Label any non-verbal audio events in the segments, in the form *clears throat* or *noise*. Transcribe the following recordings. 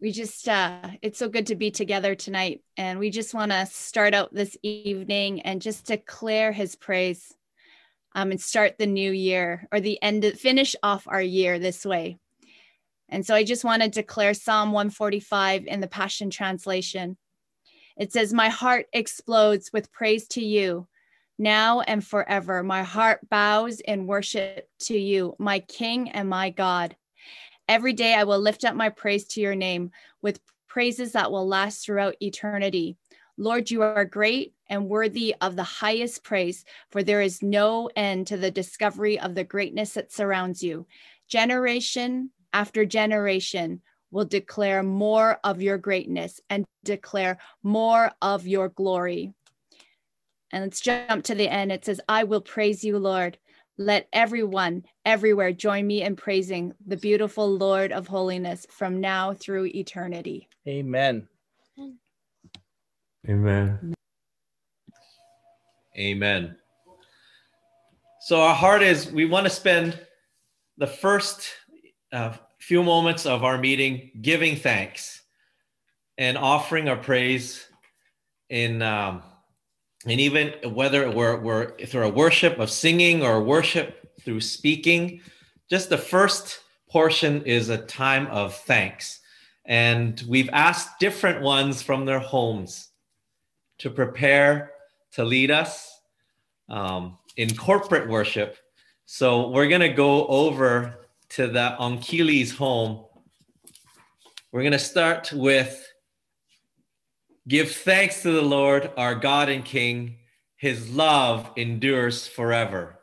we just uh it's so good to be together tonight and we just want to start out this evening and just declare his praise um and start the new year or the end of, finish off our year this way. And so i just want to declare psalm 145 in the passion translation. It says my heart explodes with praise to you. Now and forever my heart bows in worship to you my king and my god Every day I will lift up my praise to your name with praises that will last throughout eternity. Lord, you are great and worthy of the highest praise, for there is no end to the discovery of the greatness that surrounds you. Generation after generation will declare more of your greatness and declare more of your glory. And let's jump to the end. It says, I will praise you, Lord. Let everyone everywhere join me in praising the beautiful Lord of holiness from now through eternity. Amen. Amen. Amen. So our heart is we want to spend the first uh, few moments of our meeting giving thanks and offering our praise in um, and even whether we're, we're through a worship of singing or worship through speaking, just the first portion is a time of thanks. And we've asked different ones from their homes to prepare to lead us um, in corporate worship. So we're going to go over to the Onkili's home. We're going to start with Give thanks to the Lord, our God and King. His love endures forever.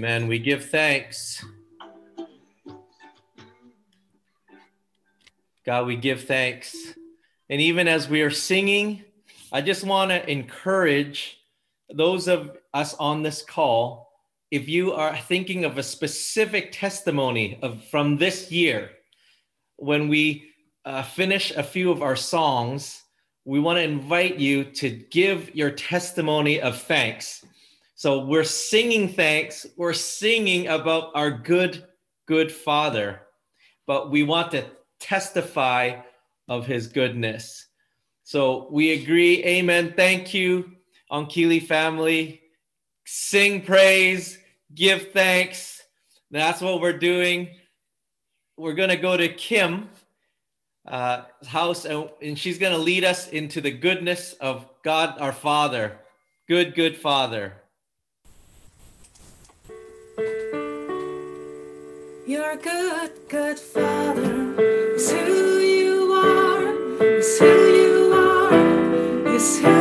Amen. We give thanks. God, we give thanks. And even as we are singing, I just want to encourage those of us on this call if you are thinking of a specific testimony of from this year when we uh, finish a few of our songs we want to invite you to give your testimony of thanks so we're singing thanks, we're singing about our good, good Father, but we want to testify of his goodness. So we agree. Amen. Thank you, Onkili family. Sing praise, give thanks. That's what we're doing. We're going to go to Kim uh, house, and, and she's going to lead us into the goodness of God our Father. Good, good Father. You're a good, good father. It's who you are. It's who you are. It's who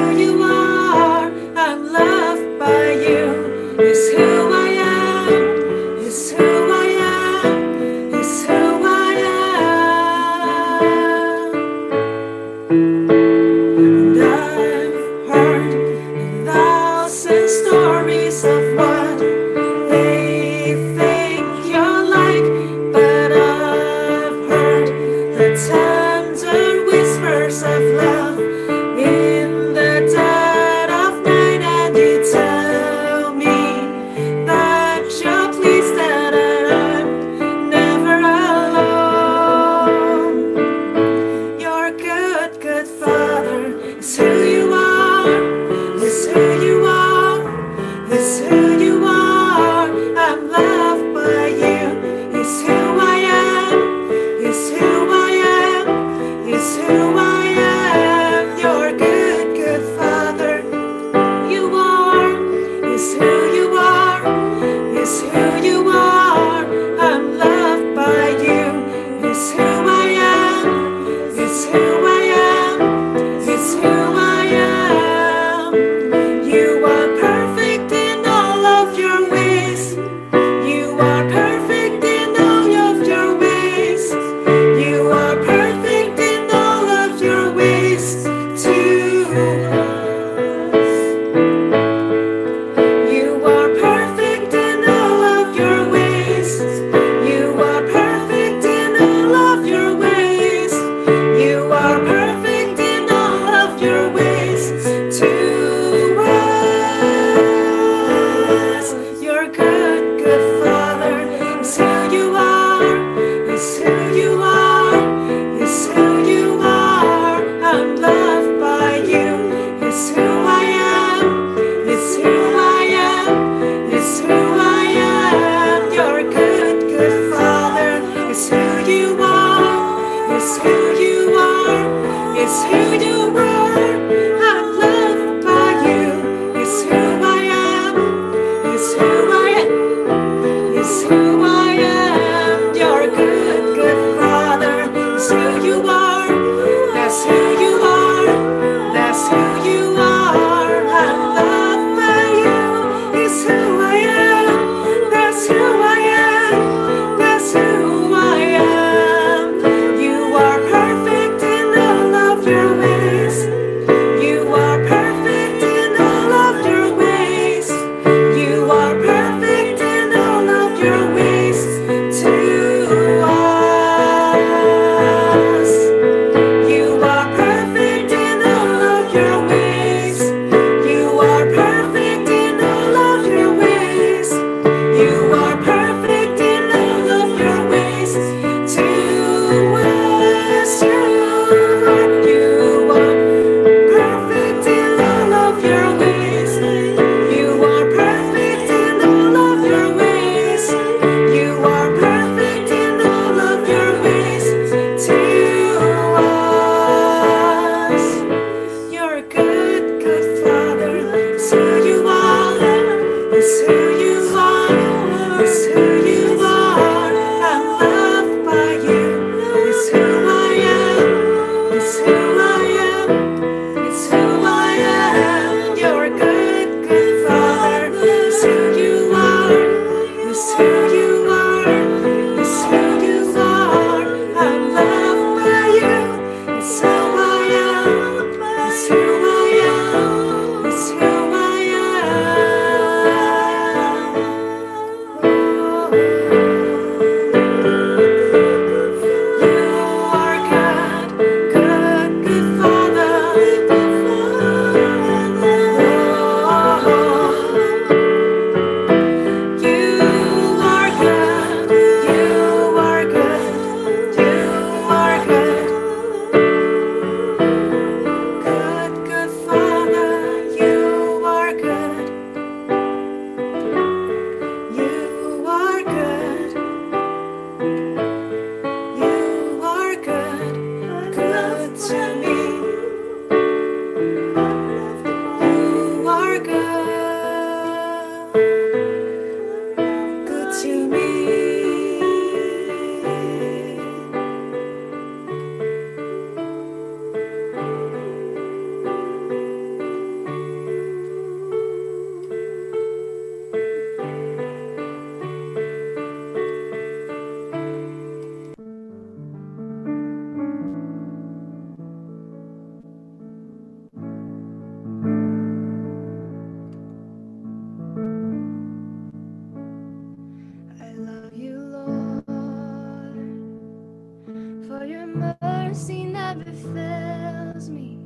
never fails me.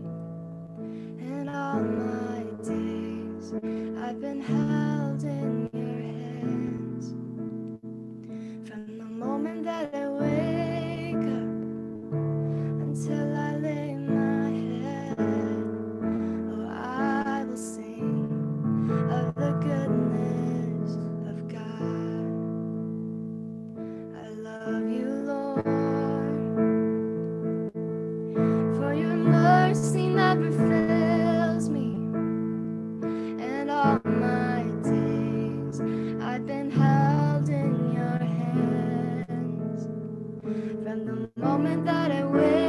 And all my days I've been held in and the moment that I wake.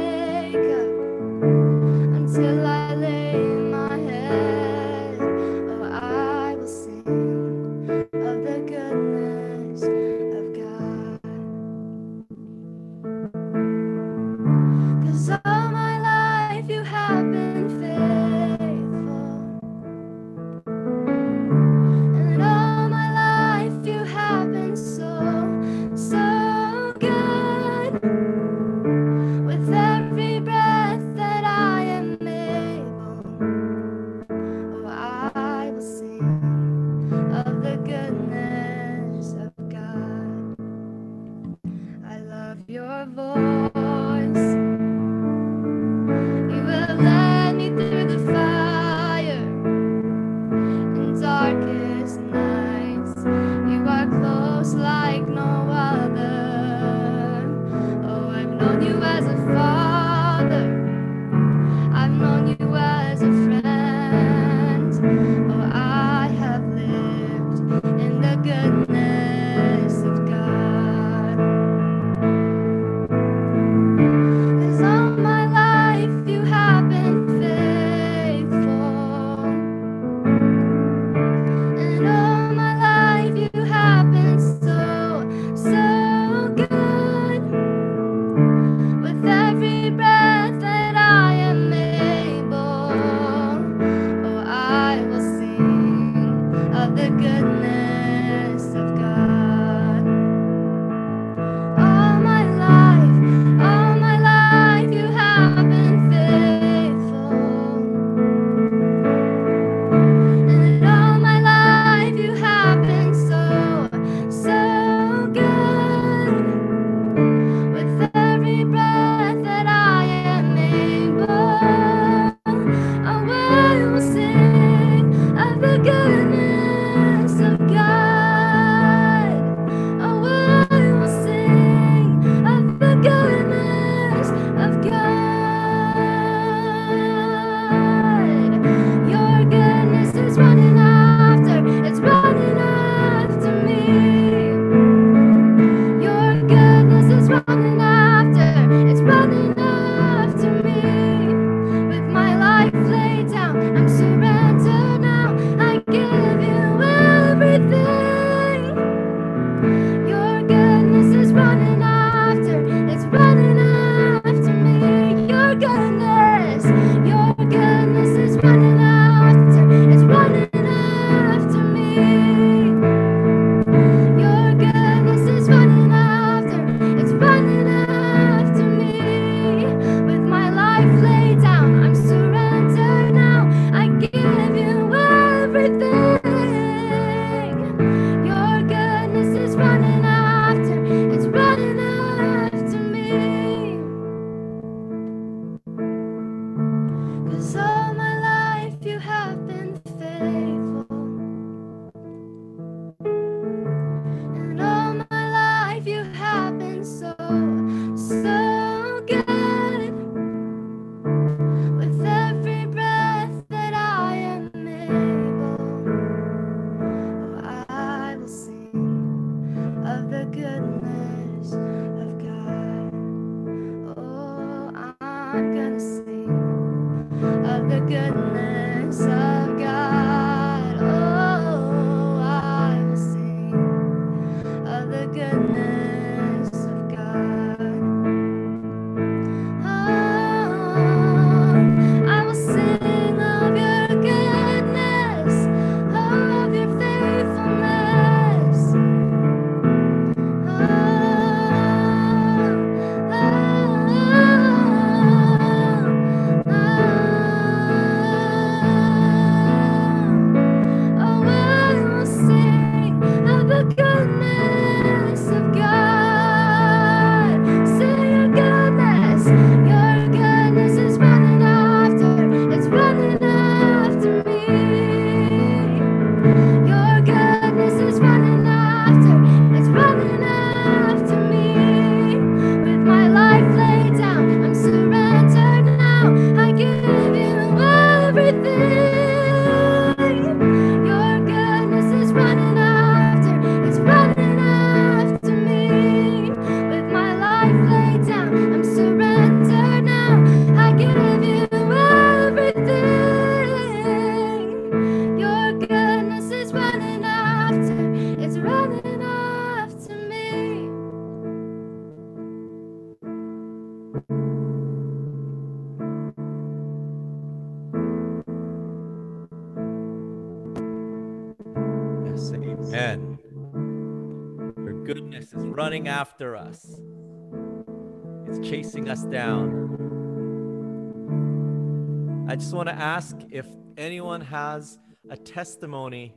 Ask if anyone has a testimony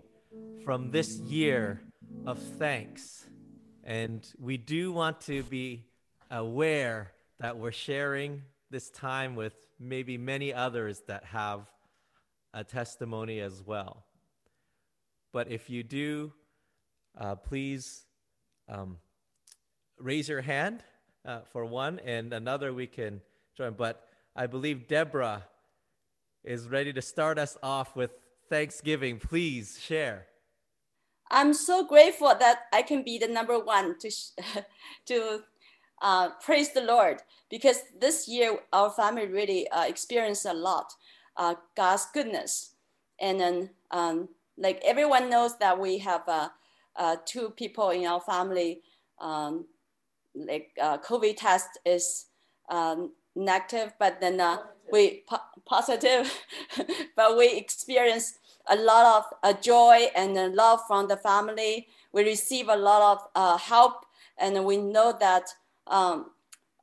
from this year of thanks. And we do want to be aware that we're sharing this time with maybe many others that have a testimony as well. But if you do, uh, please um, raise your hand uh, for one, and another we can join. But I believe Deborah is ready to start us off with Thanksgiving. Please share. I'm so grateful that I can be the number one to *laughs* to uh, praise the Lord because this year our family really uh, experienced a lot uh, God's goodness, and then um, like everyone knows that we have uh, uh, two people in our family um, like uh, COVID test is um, negative, but then we po- positive, *laughs* but we experience a lot of uh, joy and uh, love from the family. We receive a lot of uh, help, and we know that um,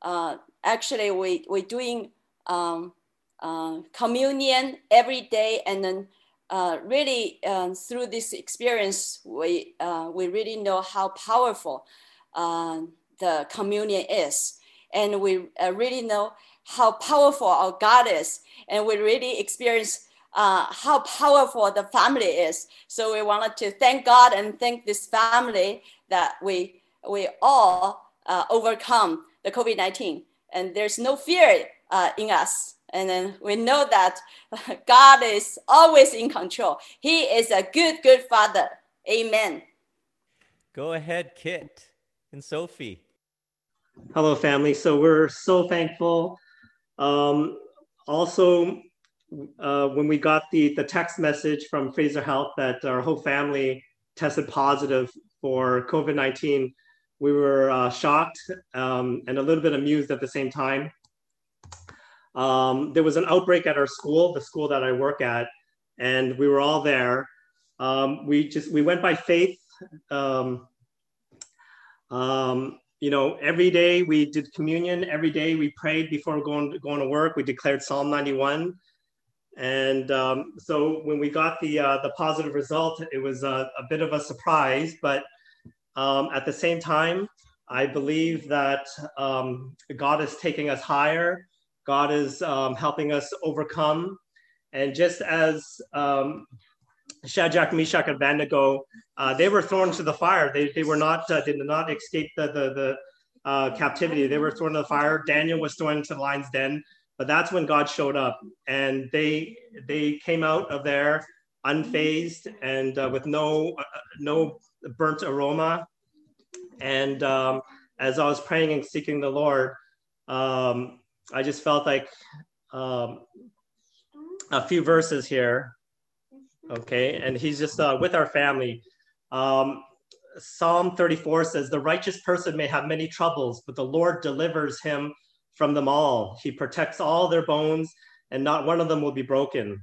uh, actually we we're doing um, uh, communion every day, and then uh, really um, through this experience, we we really know how powerful the communion is, and we really know how powerful our God is, and we really experience uh, how powerful the family is. So we wanted to thank God and thank this family that we we all uh, overcome the COVID nineteen, and there's no fear uh, in us. And then we know that *laughs* God is always in control. He is a good, good father. Amen. Go ahead, Kit and Sophie. Hello, family. So we're so thankful um, also, uh, when we got the, the text message from Fraser Health that our whole family tested positive for COVID 19, we were uh, shocked um, and a little bit amused at the same time. Um, there was an outbreak at our school, the school that I work at, and we were all there. Um, we just we went by faith. Um, um, you know, every day we did communion. Every day we prayed before going going to work. We declared Psalm 91, and um, so when we got the uh, the positive result, it was a, a bit of a surprise. But um, at the same time, I believe that um, God is taking us higher. God is um, helping us overcome, and just as um, Shadrach, Meshach, and Abednego, uh, they were thrown to the fire. They, they were not uh, did not escape the the, the uh, captivity. They were thrown to the fire. Daniel was thrown into the lion's den. But that's when God showed up, and they they came out of there unfazed and uh, with no uh, no burnt aroma. And um, as I was praying and seeking the Lord, um, I just felt like um, a few verses here okay and he's just uh, with our family. Um, psalm 34 says the righteous person may have many troubles but the lord delivers him from them all. He protects all their bones and not one of them will be broken.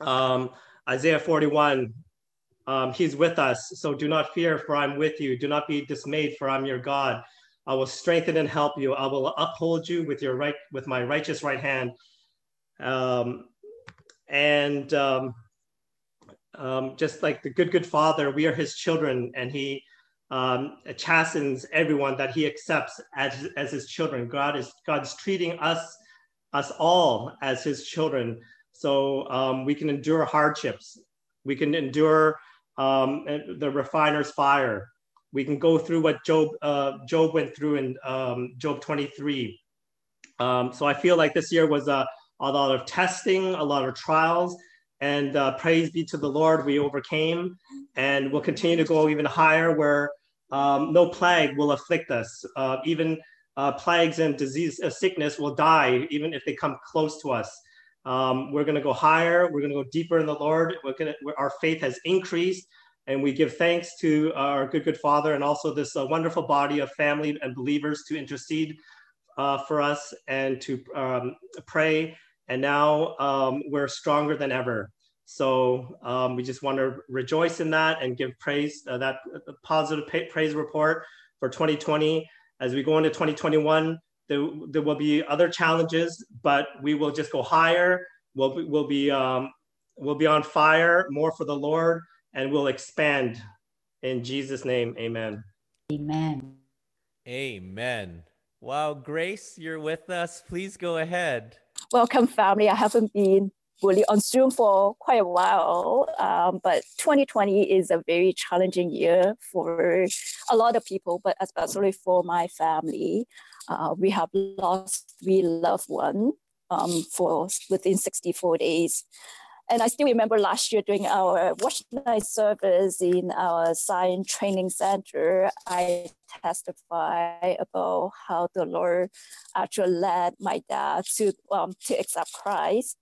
Um, isaiah 41 um, he's with us so do not fear for i'm with you. Do not be dismayed for i'm your god. I will strengthen and help you. I will uphold you with your right with my righteous right hand. Um, and um, um, just like the good, good father, we are his children, and he um, chastens everyone that he accepts as, as his children. God is God's treating us, us all as his children. So um, we can endure hardships. We can endure um, the refiner's fire. We can go through what Job, uh, Job went through in um, Job 23. Um, so I feel like this year was a, a lot of testing, a lot of trials, and uh, praise be to the Lord, we overcame and we'll continue to go even higher where um, no plague will afflict us. Uh, even uh, plagues and disease, uh, sickness will die even if they come close to us. Um, we're going to go higher. We're going to go deeper in the Lord. We're going to, our faith has increased and we give thanks to our good, good Father and also this uh, wonderful body of family and believers to intercede uh, for us and to um, pray and now um, we're stronger than ever. So um, we just want to rejoice in that and give praise, uh, that uh, positive praise report for 2020. As we go into 2021, there, there will be other challenges, but we will just go higher. We'll, be, we'll, be, um, we'll be on fire more for the Lord and we'll expand. In Jesus' name, amen. Amen. Amen. Wow, Grace, you're with us. Please go ahead. Welcome, family. I haven't been really on Zoom for quite a while, um, but 2020 is a very challenging year for a lot of people, but especially for my family. Uh, we have lost three loved ones um, for within 64 days. And I still remember last year during our watch night service in our Zion Training Center, I testify about how the Lord actually led my dad to um, to accept Christ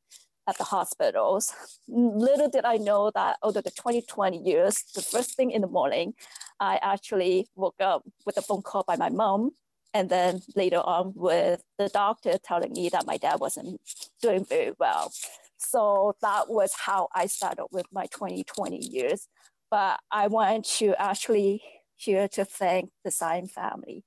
at the hospitals. Little did I know that over the 2020 years, the first thing in the morning, I actually woke up with a phone call by my mom and then later on with the doctor telling me that my dad wasn't doing very well. So that was how I started with my 2020 years. But I want to actually here to thank the Zion family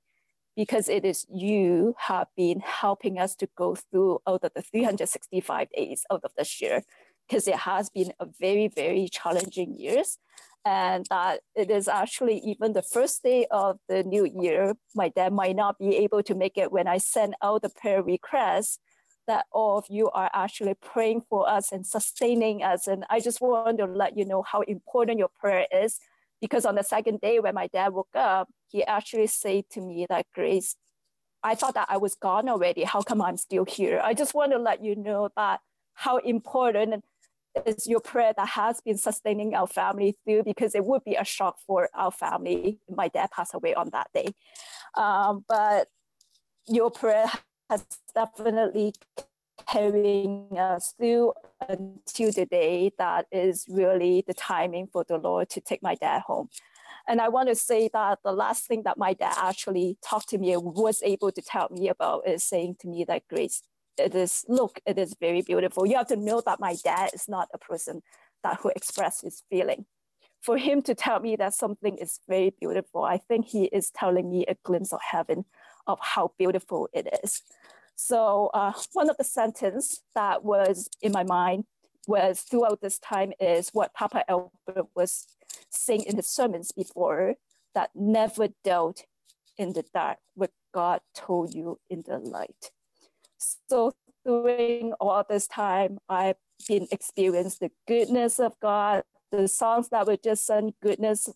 because it is you have been helping us to go through out of the 365 days out of this year because it has been a very very challenging years and that it is actually even the first day of the new year my dad might not be able to make it when i send out the prayer request that all of you are actually praying for us and sustaining us. And I just want to let you know how important your prayer is. Because on the second day when my dad woke up, he actually said to me that Grace, I thought that I was gone already. How come I'm still here? I just want to let you know that how important is your prayer that has been sustaining our family through because it would be a shock for our family. If my dad passed away on that day. Um, but your prayer has definitely carrying us through until the day that is really the timing for the Lord to take my dad home. And I want to say that the last thing that my dad actually talked to me was able to tell me about is saying to me that Grace, it is look, it is very beautiful. You have to know that my dad is not a person that who expresses his feeling. For him to tell me that something is very beautiful, I think he is telling me a glimpse of heaven of how beautiful it is. So uh, one of the sentence that was in my mind was throughout this time is what Papa Albert was saying in his sermons before, that never doubt in the dark what God told you in the light. So during all this time, I've been experiencing the goodness of God. The songs that were just sung, goodness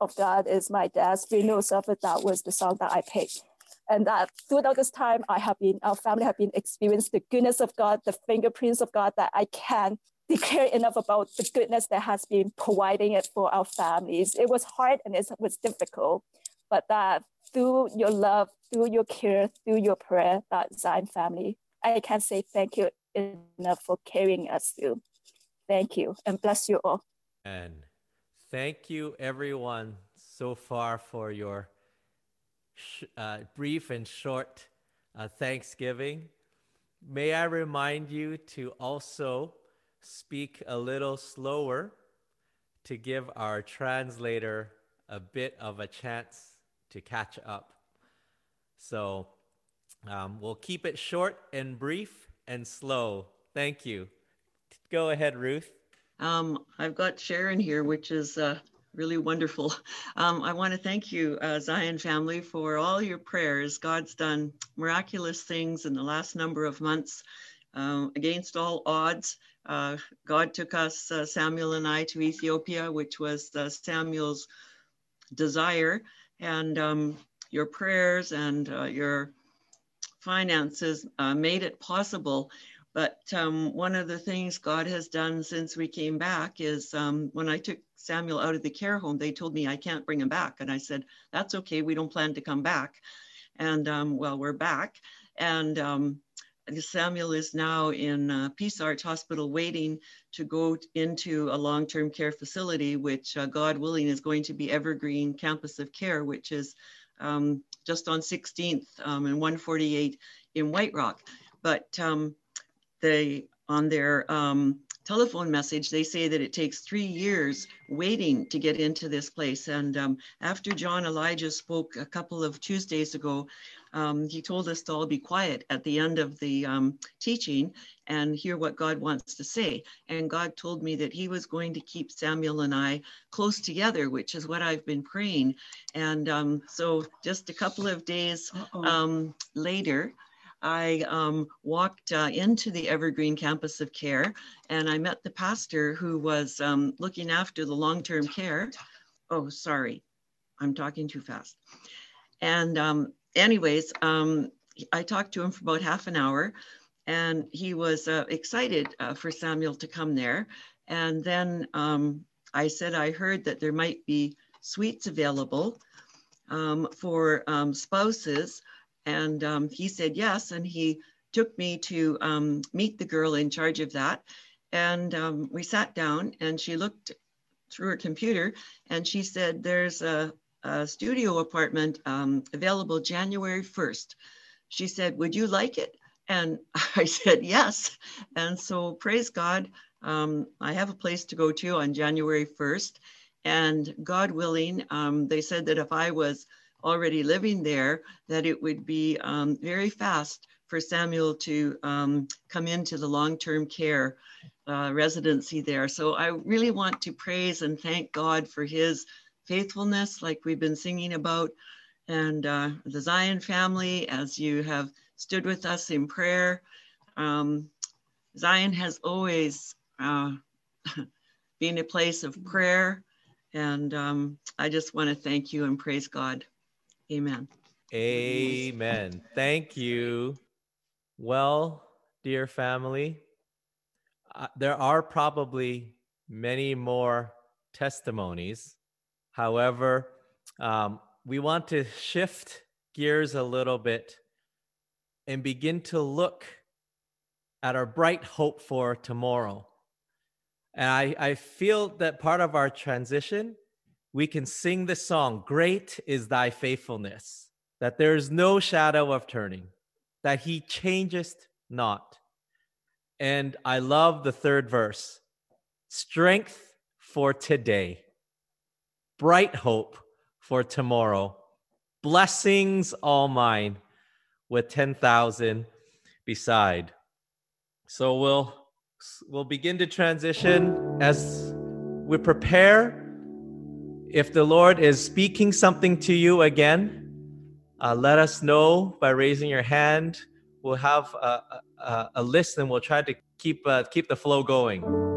of God is my dad's funeral service. That was the song that I picked and that throughout this time, I have been, our family have been experiencing the goodness of God, the fingerprints of God that I can declare enough about the goodness that has been providing it for our families. It was hard and it was difficult, but that through your love, through your care, through your prayer, that Zion family, I can say thank you enough for carrying us through. Thank you and bless you all. And thank you everyone so far for your sh- uh, brief and short uh, Thanksgiving. May I remind you to also speak a little slower to give our translator a bit of a chance to catch up. So um, we'll keep it short and brief and slow. Thank you. Go ahead, Ruth. Um, I've got Sharon here, which is uh, really wonderful. Um, I want to thank you, uh, Zion family, for all your prayers. God's done miraculous things in the last number of months. Uh, against all odds, uh, God took us, uh, Samuel and I, to Ethiopia, which was uh, Samuel's desire. And um, your prayers and uh, your finances made it possible. But um, one of the things God has done since we came back is um, when I took Samuel out of the care home, they told me I can't bring him back. And I said, that's okay. We don't plan to come back. And um, well, we're back. And um, Samuel is now in uh, Peace Arch Hospital waiting to go into a long term care facility, which, uh, God willing, is going to be Evergreen Campus of Care, which is um, just on 16th um, and 148 in White Rock. But they, on their um, telephone message, they say that it takes three years waiting to get into this place. And um, after John Elijah spoke a couple of Tuesdays ago, um, he told us to all be quiet at the end of the um, teaching and hear what God wants to say. And God told me that He was going to keep Samuel and I close together, which is what I've been praying. And um, so, just a couple of days um, later, I um, walked uh, into the Evergreen Campus of Care and I met the pastor who was um, looking after the long term care. Oh, sorry, I'm talking too fast. And, um, anyways, um, I talked to him for about half an hour and he was uh, excited uh, for Samuel to come there. And then um, I said, I heard that there might be suites available um, for spouses and um, he said yes. And he took me to um, meet the girl in charge of that. And um, we sat down and she looked through her computer and she said, There's a, a studio apartment um, available January 1st. She said, Would you like it? And *laughs* I said, Yes. And so, praise God, um, I have a place to go to on January 1st. And God willing, um, they said that if I was already living there, that it would be um, very fast for Samuel to um, come into the long-term care uh, residency there. So I really want to praise and thank God for his faithfulness, like we've been singing about, and uh, the Zion family, as you have stood with us in prayer. Um, Zion has always uh, *laughs* been a place of prayer, and um, I just want to thank you and praise God. Amen. Amen. Thank you. Well, dear family, uh, there are probably many more testimonies. However, um, we want to shift gears a little bit and begin to look at our bright hope for tomorrow. And I, I feel that part of our transition we can sing the song, Great is thy faithfulness, that there is no shadow of turning, that he changest not. And I love the third verse strength for today, bright hope for tomorrow, blessings all mine with 10,000 beside. So we'll we'll begin to transition as we prepare if the Lord is speaking something to you again, uh, let us know by raising your hand. We'll have a, a, a list and we'll try to keep uh, keep the flow going.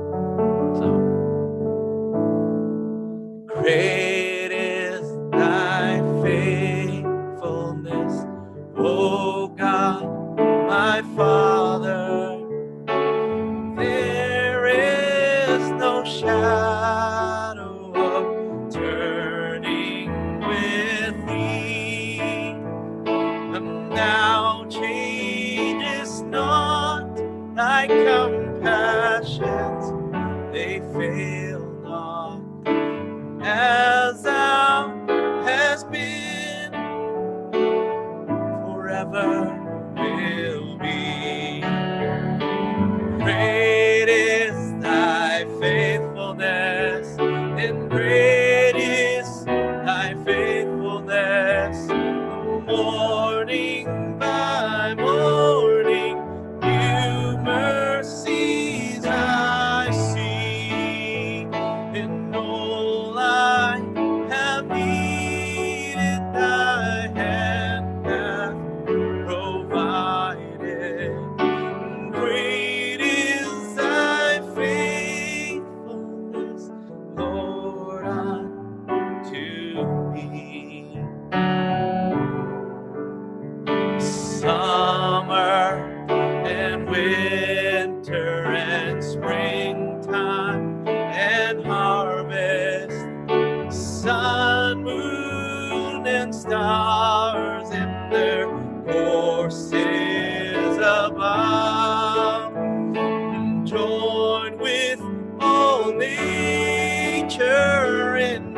Nature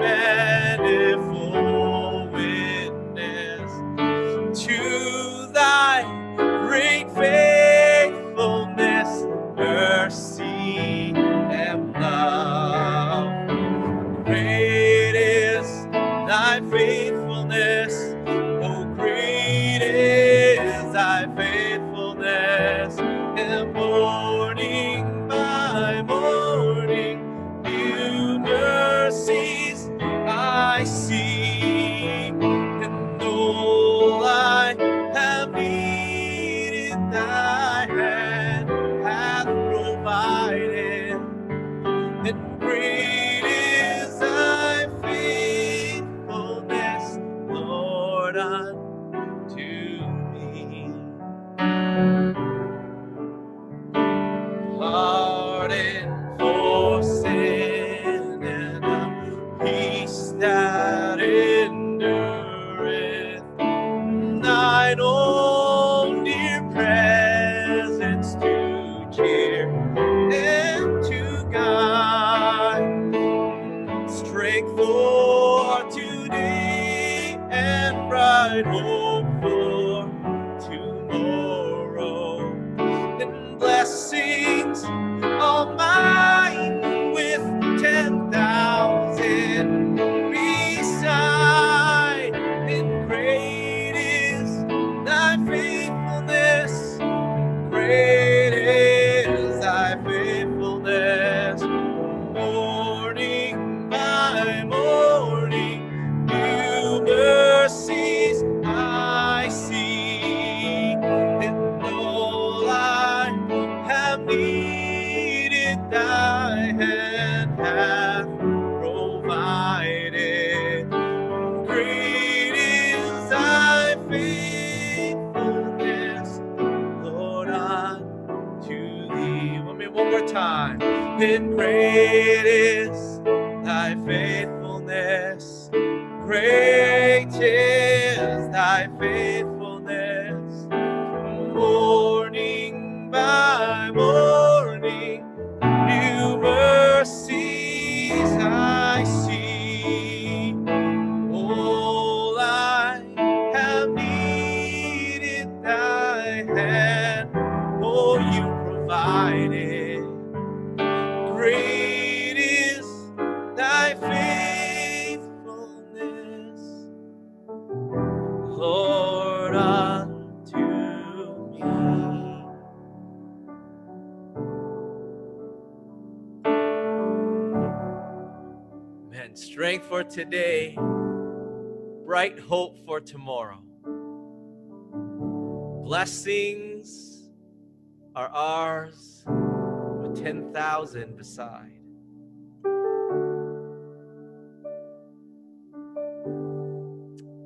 are ours with 10,000 beside.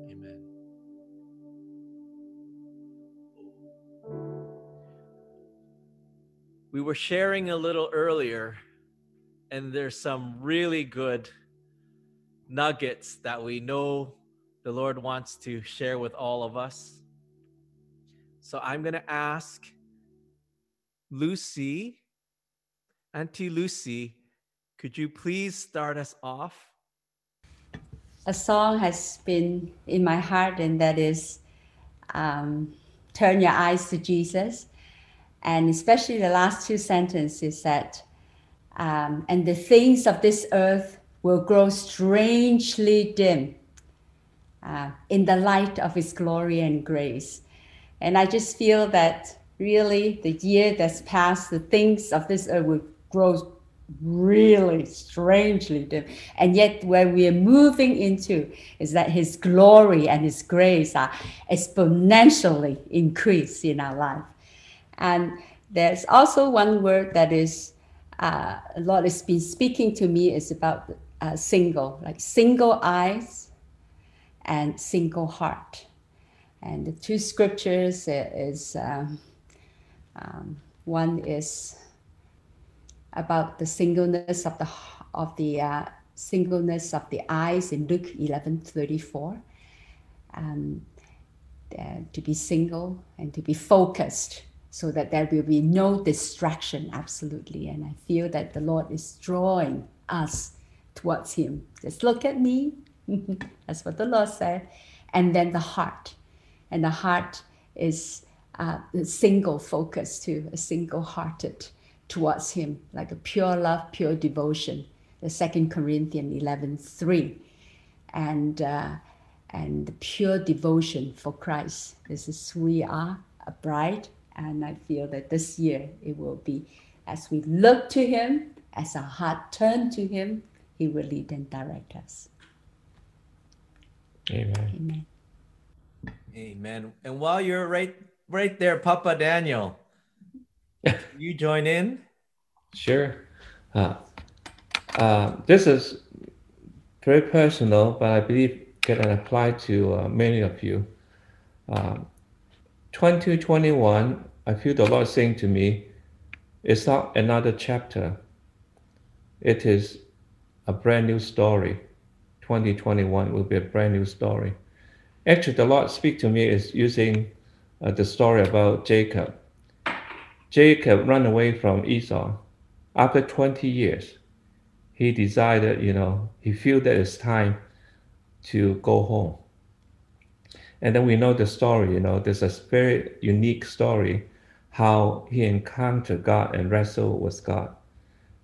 Amen. We were sharing a little earlier, and there's some really good nuggets that we know the Lord wants to share with all of us. So I'm going to ask Lucy, Auntie Lucy, could you please start us off? a song has been in my heart, and that is um, Turn Your Eyes to Jesus. And especially the last two sentences that, um, and the things of this earth will grow strangely dim uh, in the light of His glory and grace. And I just feel that really the year that's passed, the things of this earth will grow really strangely dim. And yet, where we are moving into is that His glory and His grace are exponentially increased in our life. And there's also one word that is uh, a lot has been speaking to me is about uh, single, like single eyes and single heart. And the two scriptures is um, um, one is about the singleness of the of the uh, singleness of the eyes in Luke eleven thirty four. Um, uh, to be single and to be focused so that there will be no distraction absolutely. And i feel that the lord is drawing us towards him. Just look at me. *laughs* That's what the lord said. And then the heart. And the heart is uh, a single focus to a single hearted towards him like a pure love pure devotion the second corinthians eleven three and uh, and the pure devotion for Christ. This is who we are, a bride, and I feel that this year it will be as we look to Him, as our heart turn to Him, He will lead and direct us. Amen. Amen. Amen. And while you're right right there, Papa Daniel, *laughs* you join in? Sure. Uh, uh, this is very personal, but I believe can apply to uh, many of you. Um, 2021, I feel the Lord saying to me, it's not another chapter. It is a brand new story. 2021 will be a brand new story. Actually, the Lord speak to me is using uh, the story about Jacob. Jacob ran away from Esau. After 20 years, he decided, you know, he feel that it's time to go home. And then we know the story, you know, there's a very unique story how he encountered God and wrestled with God.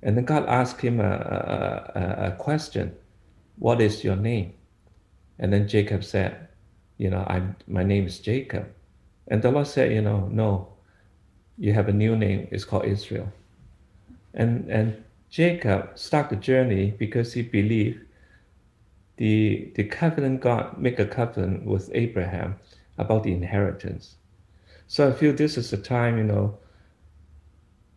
And then God asked him a, a, a, question What is your name? And then Jacob said, You know, I'm, my name is Jacob. And the Lord said, You know, no, you have a new name. It's called Israel. And, and Jacob started the journey because he believed the, the covenant God make a covenant with Abraham about the inheritance. So I feel this is a time, you know,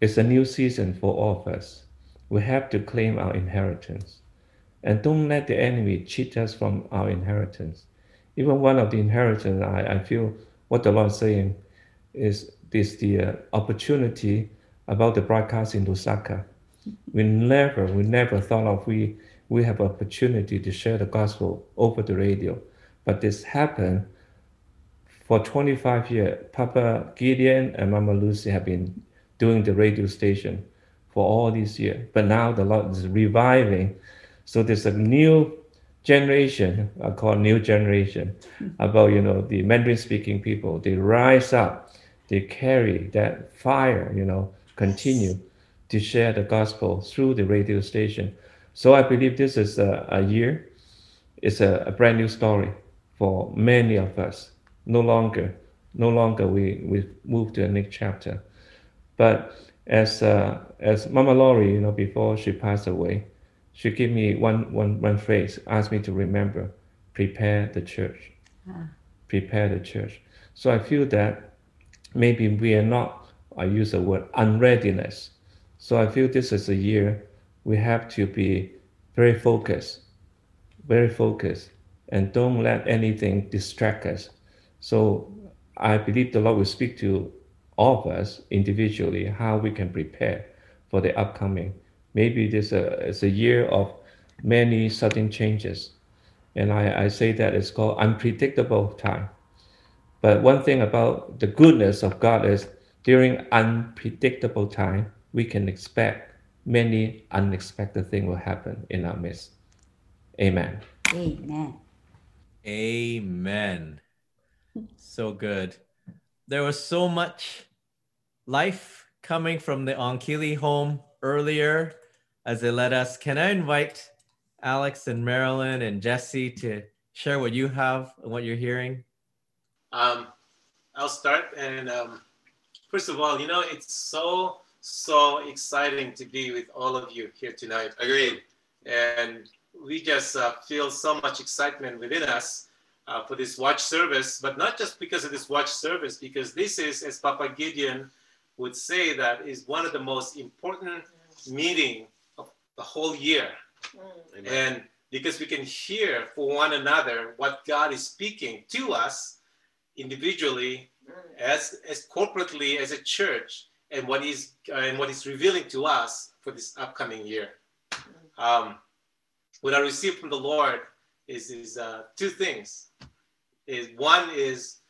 it's a new season for all of us. We have to claim our inheritance. And don't let the enemy cheat us from our inheritance. Even one of the inheritance, I, I feel what the Lord is saying is this the uh, opportunity about the broadcast in Lusaka. We never, we never thought of we we have opportunity to share the gospel over the radio. But this happened for 25 years. Papa Gideon and Mama Lucy have been doing the radio station for all these years. But now the Lord is reviving. So there's a new generation, I call new generation, about you know the Mandarin speaking people. They rise up, they carry that fire, you know, continue to share the gospel through the radio station. So I believe this is a, a year, it's a, a, brand new story for many of us. No longer, no longer we, we move to the next chapter. But as uh, as Mama Laurie, you know, before she passed away, she gave me one, one, one phrase, asked me to remember, prepare the church. Ah. Prepare the church. So I feel that maybe we are not, I use the word unreadiness. So I feel this is a year we have to be very focused, very focused, and don't let anything distract us. So I believe the Lord will speak to all of us individually how we can prepare for the upcoming. Maybe this a, it's a year of many sudden changes. And I, I say that it's called unpredictable time. But one thing about the goodness of God is during unpredictable time, we can expect many unexpected things will happen in our midst. Amen. Amen. Amen. So good. There was so much life coming from the Onkili home earlier as they led us. Can I invite Alex and Marilyn and Jesse to share what you have and what you're hearing? Um, I'll start. And um, first of all, you know, it's so so exciting to be with all of you here tonight. Agreed. And we just uh, feel so much excitement within us uh, for this watch service, but not just because of this watch service, because this is, as Papa Gideon would say, that is one of the most important meeting of the whole year. Mm. And because we can hear for one another what God is speaking to us individually, mm. as, as corporately as a church, and what he's uh, and what he's revealing to us for this upcoming year. Um, what I received from the Lord is is uh, two things. Is one is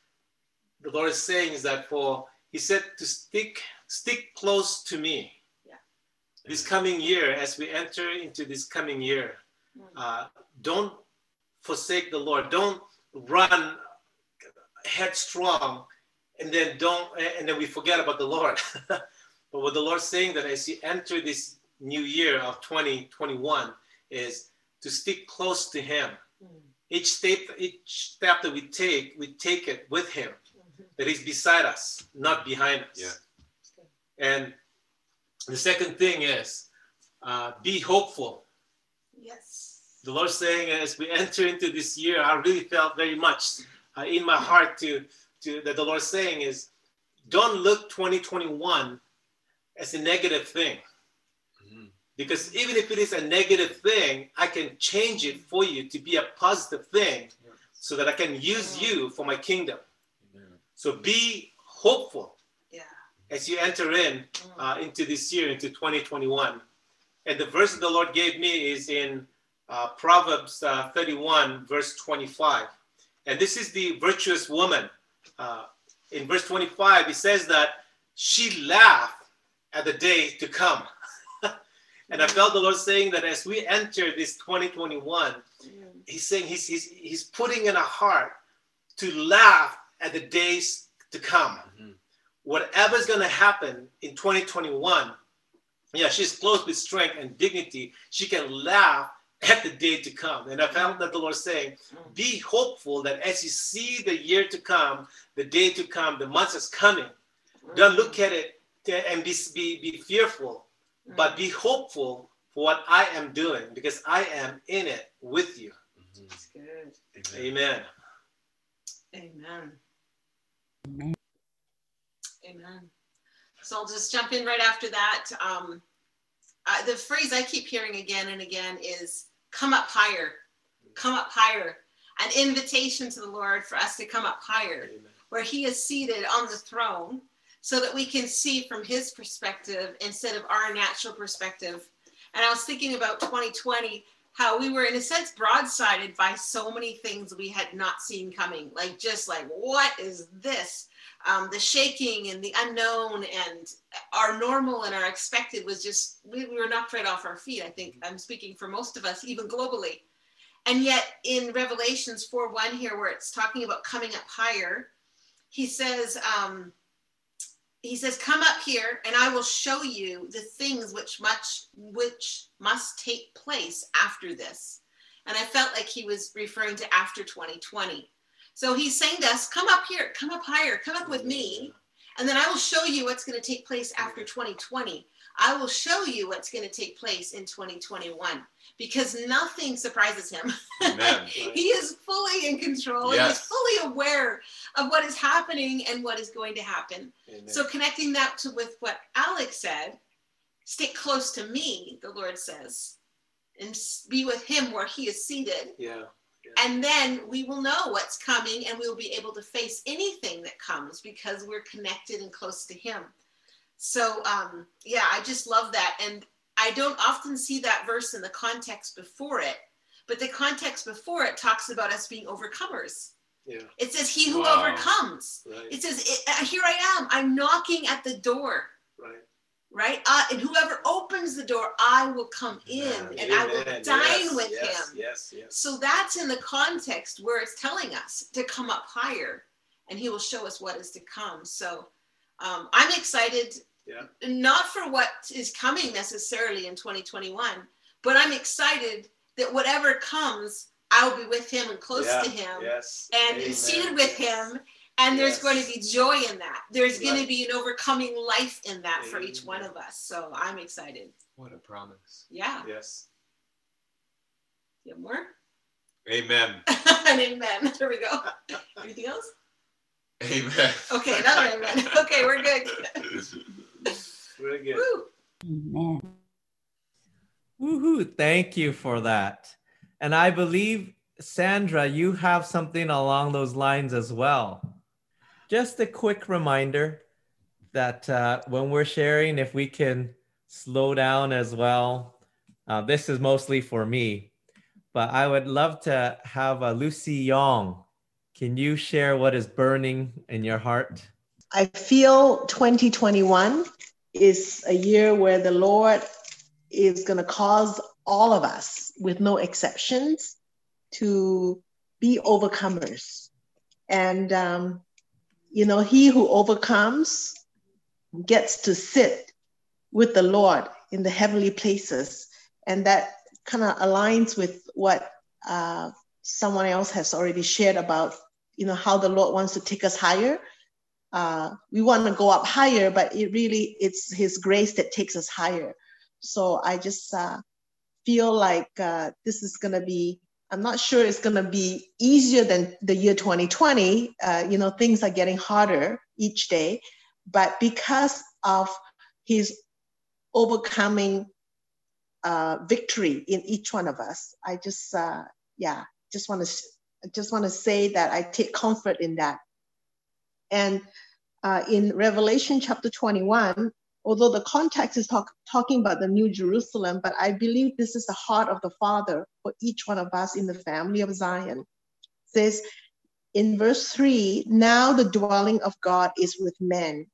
the Lord is saying is that for He said to stick stick close to me. Yeah. This coming year, as we enter into this coming year, mm. uh, don't forsake the Lord. Don't run headstrong and then don't and then we forget about the lord *laughs* but what the lord's saying that as you enter this new year of 2021 is to stick close to him each step, each step that we take, we take it with Him. That He's beside us, not behind us. Yeah. And the second thing is uh, be hopeful. Yes. The Lord's saying as we enter into this year, I really felt very much uh, in my heart to, to that the Lord's saying is don't look 2021 as a negative thing. Because even if it is a negative thing, I can change it for you to be a positive thing so that I can use you for my kingdom. So be hopeful Yeah. As you enter in uh, into this year, into 2021. And the verse that the Lord gave me is in uh, Proverbs uh, 31, verse 25. And this is the virtuous woman. Uh, in verse 25, it says that she laughed at the day to come. *laughs* and I felt the Lord saying that as we enter this 2021, He's saying He's, he's, he's putting in our heart to laugh at the days to come. Whatever's going to happen in 2021, yeah, she's clothed with strength and dignity. She can laugh at the day to come. And I found that the Lord saying, be hopeful that as you see the year to come, the day to come, the months is coming, don't look at it and be, be, be fearful, but be hopeful for what I am doing because I am in it with you. That's good. Amen. Amen. Amen. So I'll just jump in right after that. Um, uh, the phrase I keep hearing again and again is come up higher, come up higher. An invitation to the Lord for us to come up higher, where He is seated on the throne, so that we can see from His perspective instead of our natural perspective. And I was thinking about 2020, how we were, in a sense, broadsided by so many things we had not seen coming. Like, just like, what is this? Um, the shaking and the unknown and our normal and our expected was just, we, we were knocked right off our feet. I think I'm speaking for most of us, even globally. And yet, in Revelations 4 1 here, where it's talking about coming up higher, he says, um, he says, "Come up here, and I will show you the things which much which must take place after this." And I felt like he was referring to after 2020. So he's saying to us, "Come up here, come up higher, come up with me, and then I will show you what's going to take place after 2020. I will show you what's going to take place in 2021." Because nothing surprises him. Amen. *laughs* he is fully in control. He is fully aware of what is happening and what is going to happen. Amen. So connecting that to with what Alex said, stick close to me, the Lord says, and be with him where he is seated. yeah. And then we will know what's coming and we will be able to face anything that comes because we're connected and close to him. So um, yeah, I just love that. And I don't often see that verse in the context before it, but the context before it talks about us being overcomers. Yeah. It says, He who Wow. overcomes. Right. It says, uh, Here I am. I'm knocking at the door, Right. right? Uh, and whoever opens the door, I will come in and I will dine Yes, with yes, him. Yes. Yes. So that's in the context where it's telling us to come up higher and he will show us what is to come. So um, I'm excited, Yeah. not for what is coming necessarily in 2021, but I'm excited that whatever comes, I'll be with him and close Yeah, to him Yes. and Amen. seated with him. And there's Yes. going to be joy in that. There's going to be an overcoming life in that for each one of us. So I'm excited. What a promise. Yeah. Yes. You have more? Amen. *laughs* and amen. *laughs* There we go. Anything else? Amen. Okay, another amen. *laughs* Okay, we're good. Very good. Woo. Amen. Woohoo! Thank you for that. And I believe, Sandra, you have something along those lines as well. Just a quick reminder that uh, when we're sharing, if we can slow down as well. Uh, this is mostly for me, but I would love to have uh, Lucy Yong. Can you share what is burning in your heart? I feel 2021 is a year where the Lord is going to cause all of us, with no exceptions, to be overcomers. And, um, you know, he who overcomes gets to sit with the Lord in the heavenly places. And that kind of aligns with what uh, someone else has already shared about, you know, how the Lord wants to take us higher. Uh, we want to go up higher, but it really it's His grace that takes us higher. So I just uh, feel like uh, this is going to be. I'm not sure it's going to be easier than the year 2020. Uh, you know, things are getting harder each day, but because of His overcoming uh, victory in each one of us, I just uh, yeah, just want to just want to say that I take comfort in that. And uh, in Revelation chapter 21, although the context is talk, talking about the New Jerusalem, but I believe this is the heart of the Father for each one of us in the family of Zion. It says in verse 3 Now the dwelling of God is with men,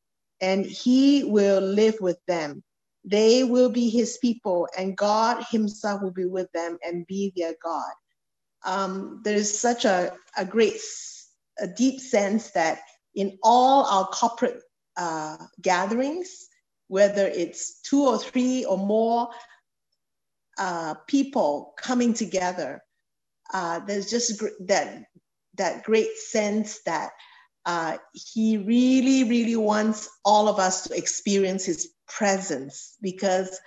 and he will live with them. They will be his people, and God himself will be with them and be their God. Um, there's such a, a great, a deep sense that in all our corporate uh, gatherings, whether it's two or three or more uh, people coming together, uh, there's just gr- that that great sense that uh, he really, really wants all of us to experience his presence because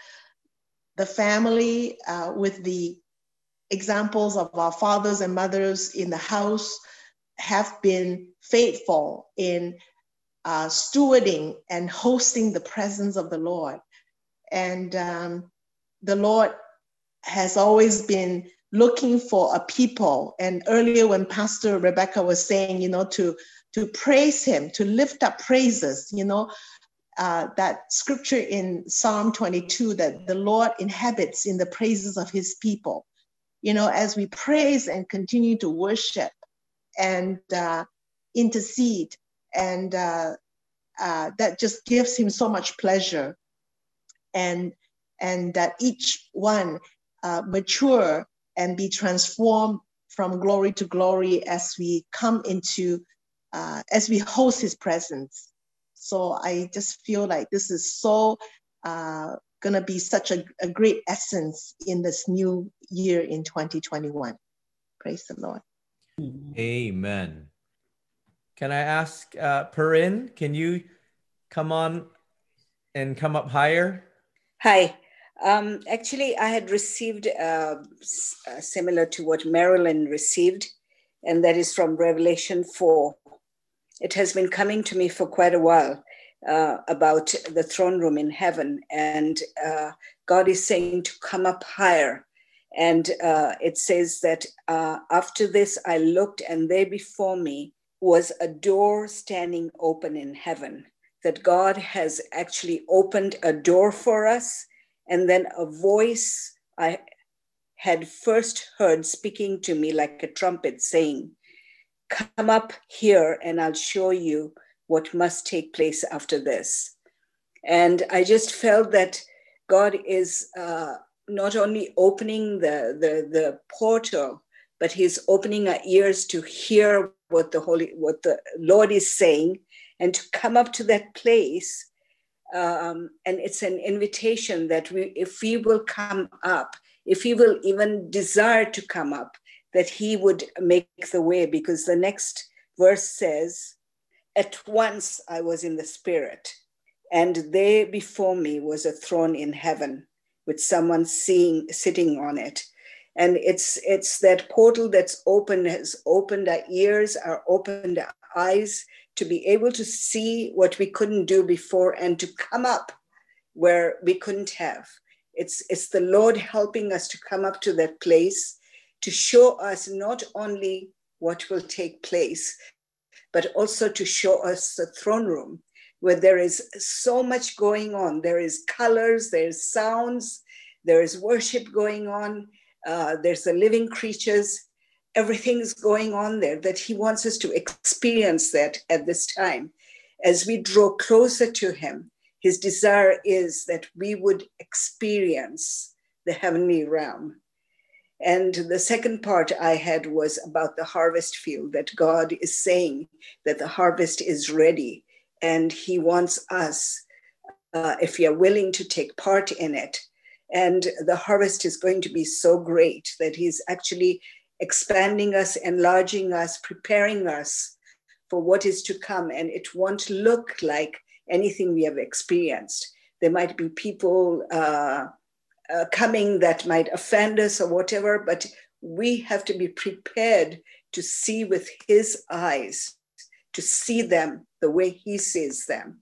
the family uh, with the examples of our fathers and mothers in the house have been faithful in uh, stewarding and hosting the presence of the Lord. And um, the Lord has always been looking for a people. And earlier, when Pastor Rebecca was saying, you know, to to praise Him, to lift up praises, you know, uh, that scripture in Psalm 22 that the Lord inhabits in the praises of His people. You know, as we praise and continue to worship, and uh, intercede. And uh, uh, that just gives him so much pleasure. And, and that each one uh, mature and be transformed from glory to glory as we come into, uh, as we host his presence. So I just feel like this is so uh, to be such a, a great essence in this new year in 2021. Praise the Lord. Amen. Can I ask uh, Perrin, can you come on and come up higher? Hi. Um, actually, I had received uh, uh, similar to what Marilyn received, and that is from Revelation 4. It has been coming to me for quite a while uh, about the throne room in heaven, and uh, God is saying to come up higher and uh, it says that uh, after this, I looked, and there before me was a door standing open in heaven. That God has actually opened a door for us. And then a voice I had first heard speaking to me like a trumpet saying, Come up here, and I'll show you what must take place after this. And I just felt that God is. Uh, not only opening the, the, the portal, but he's opening our ears to hear what the Holy, what the Lord is saying, and to come up to that place. Um, and it's an invitation that we, if we will come up, if we will even desire to come up, that He would make the way. Because the next verse says, "At once I was in the Spirit, and there before me was a throne in heaven." with someone seeing sitting on it and it's it's that portal that's open has opened our ears our opened our eyes to be able to see what we couldn't do before and to come up where we couldn't have it's it's the lord helping us to come up to that place to show us not only what will take place but also to show us the throne room where there is so much going on. There is colors, there's sounds, there is worship going on, uh, there's the living creatures. Everything's going on there that he wants us to experience that at this time. As we draw closer to him, his desire is that we would experience the heavenly realm. And the second part I had was about the harvest field, that God is saying that the harvest is ready and he wants us, uh, if we are willing to take part in it. And the harvest is going to be so great that he's actually expanding us, enlarging us, preparing us for what is to come. And it won't look like anything we have experienced. There might be people uh, uh, coming that might offend us or whatever, but we have to be prepared to see with His eyes, to see them the way He sees them,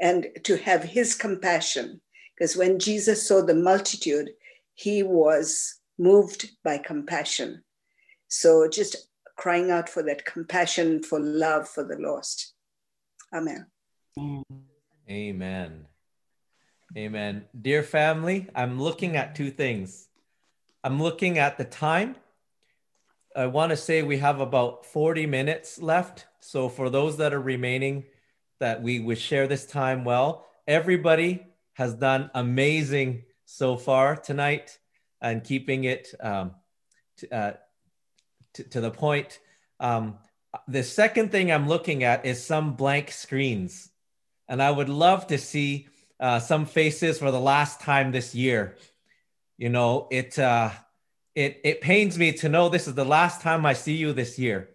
and to have His compassion. Because when Jesus saw the multitude, He was moved by compassion. So just crying out for that compassion, for love for the lost. Amen. Amen. Amen. Dear family, I'm looking at two things. I'm looking at the time. I want to say we have about 40 minutes left. So for those that are remaining, that we would share this time well. Everybody has done amazing so far tonight and keeping it um, to, uh, to, to, the point. Um, the second thing I'm looking at is some blank screens. And I would love to see uh, some faces for the last time this year. You know, it, uh, it, it pains me to know this is the last time I see you this year.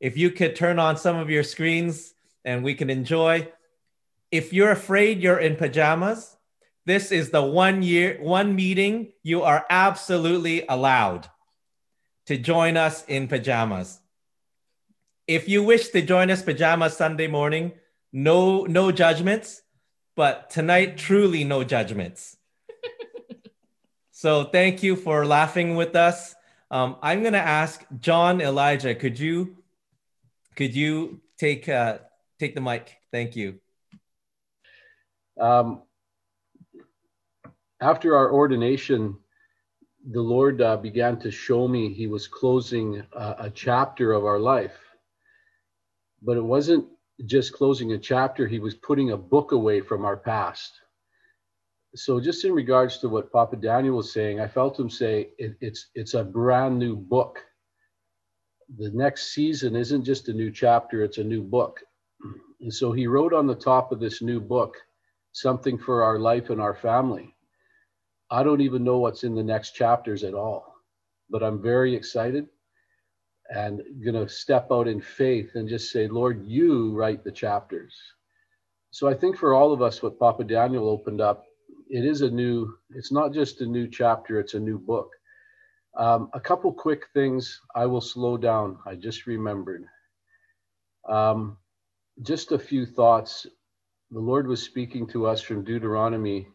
If you could turn on some of your screens and we can enjoy. If you're afraid you're in pajamas, this is the one year, one meeting you are absolutely allowed to join us in pajamas. If you wish to join us pajamas Sunday morning, no no judgments, but tonight truly no judgments. *laughs* so thank you for laughing with us. Um, I'm gonna ask John Elijah. Could you could you take uh, take the mic? Thank you. Um, after our ordination, the Lord uh, began to show me He was closing a, a chapter of our life. But it wasn't just closing a chapter, He was putting a book away from our past. So, just in regards to what Papa Daniel was saying, I felt him say it, it's it's a brand new book. The next season isn't just a new chapter; it's a new book. And so he wrote on the top of this new book something for our life and our family. I don't even know what's in the next chapters at all, but I'm very excited and going to step out in faith and just say, Lord, you write the chapters. So I think for all of us, what Papa Daniel opened up, it is a new, it's not just a new chapter, it's a new book. Um, a couple quick things I will slow down. I just remembered. Um, just a few thoughts. The Lord was speaking to us from Deuteronomy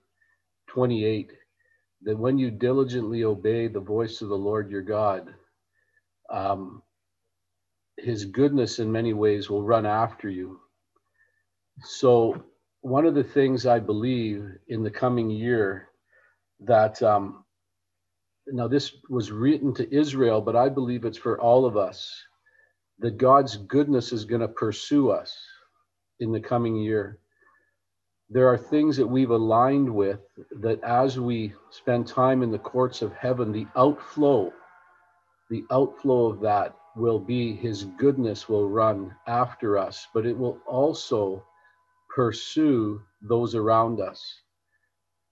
28 that when you diligently obey the voice of the Lord your God, um, his goodness in many ways will run after you. So, one of the things I believe in the coming year that um, now this was written to Israel, but I believe it's for all of us that God's goodness is going to pursue us in the coming year there are things that we've aligned with that as we spend time in the courts of heaven, the outflow, the outflow of that will be his goodness will run after us, but it will also pursue those around us.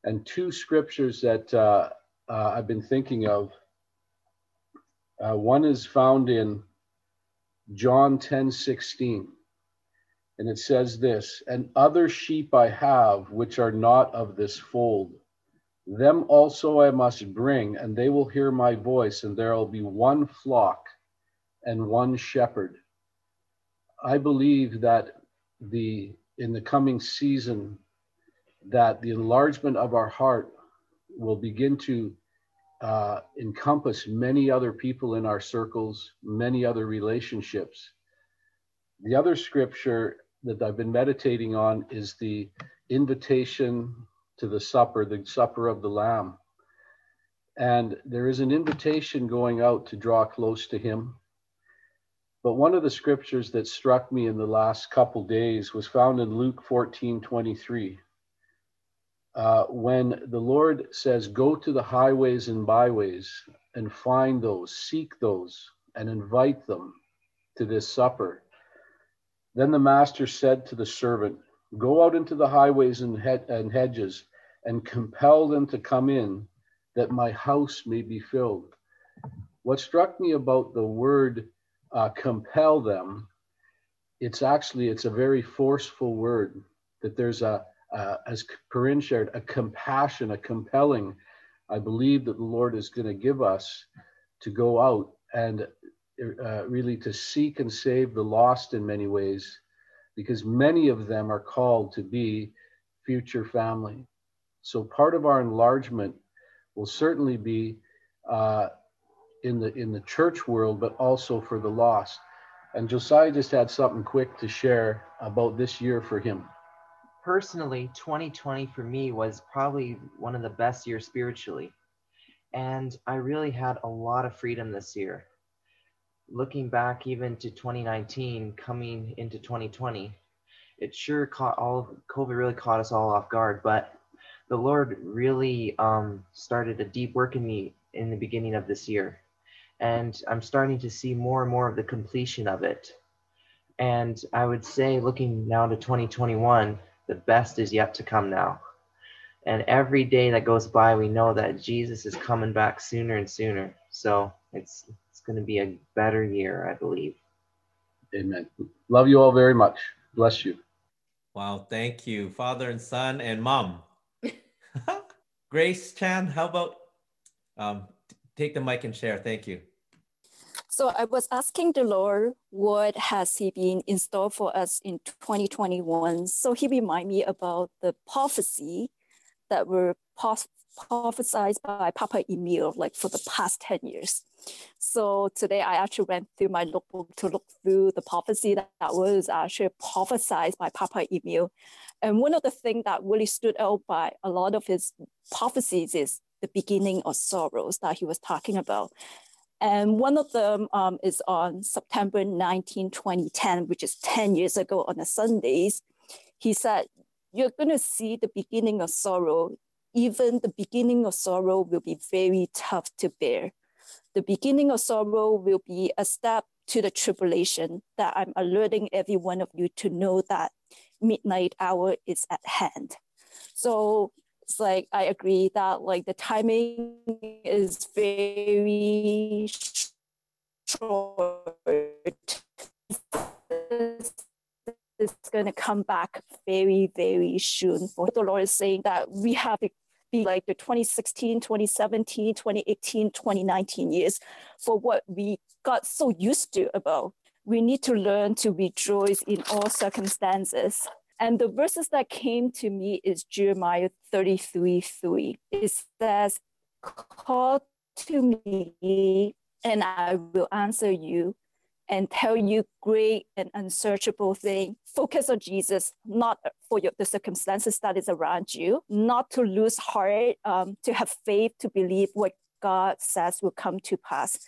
And two scriptures that uh, uh, I've been thinking of uh, one is found in John 10 16 and it says this, and other sheep I have which are not of this fold. Them also I must bring, and they will hear my voice, and there will be one flock and one shepherd. I believe that the in the coming season that the enlargement of our heart will begin to uh, encompass many other people in our circles, many other relationships. The other scripture that I've been meditating on is the invitation to the supper, the supper of the Lamb. And there is an invitation going out to draw close to Him. But one of the scriptures that struck me in the last couple days was found in Luke 14 23. Uh, when the Lord says, Go to the highways and byways and find those, seek those, and invite them to this supper. Then the master said to the servant, Go out into the highways and, hedges and compel them to come in, that my house may be filled. What struck me about the word uh, compel them, it's actually it's a very forceful word. That there's a, uh, as Corinne shared, a compassion, a compelling. I believe that the Lord is going to give us to go out and uh, really to seek and save the lost in many ways, because many of them are called to be future family. So part of our enlargement will certainly be uh, in the in the church world, but also for the lost. And Josiah just had something quick to share about this year for him. Personally, 2020 for me was probably one of the best years spiritually. And I really had a lot of freedom this year. Looking back even to 2019, coming into 2020, it sure caught all COVID really caught us all off guard, but the Lord really um, started a deep work in me in the beginning of this year. And I'm starting to see more and more of the completion of it. And I would say, looking now to 2021, the best is yet to come now. And every day that goes by, we know that Jesus is coming back sooner and sooner. So it's going to be a better year, I believe. Amen. Love you all very much. Bless you. Wow, thank you, Father and Son and Mom. *laughs* Grace Chan, how about um, take the mic and share? Thank you. So I was asking the Lord, what has He been in store for us in 2021? So He reminded me about the prophecy that were prophesied by Papa Emile, like for the past 10 years. So today I actually went through my lookbook to look through the prophecy that, that was actually prophesied by Papa Emile. And one of the things that really stood out by a lot of his prophecies is the beginning of sorrows that he was talking about. And one of them um, is on September 19, 2010, which is 10 years ago on the Sundays. He said, You're going to see the beginning of sorrow. Even the beginning of sorrow will be very tough to bear. The beginning of sorrow will be a step to the tribulation that I'm alerting every one of you to know that midnight hour is at hand. So it's like I agree that like the timing is very short. It's going to come back very, very soon. For the Lord is saying that we have be like the 2016, 2017, 2018, 2019 years for what we got so used to about. We need to learn to rejoice in all circumstances and the verses that came to me is Jeremiah 33 3. It says, Call to me, and I will answer you and tell you great and unsearchable thing. Focus on Jesus, not for your, the circumstances that is around you, not to lose heart, um, to have faith, to believe what God says will come to pass.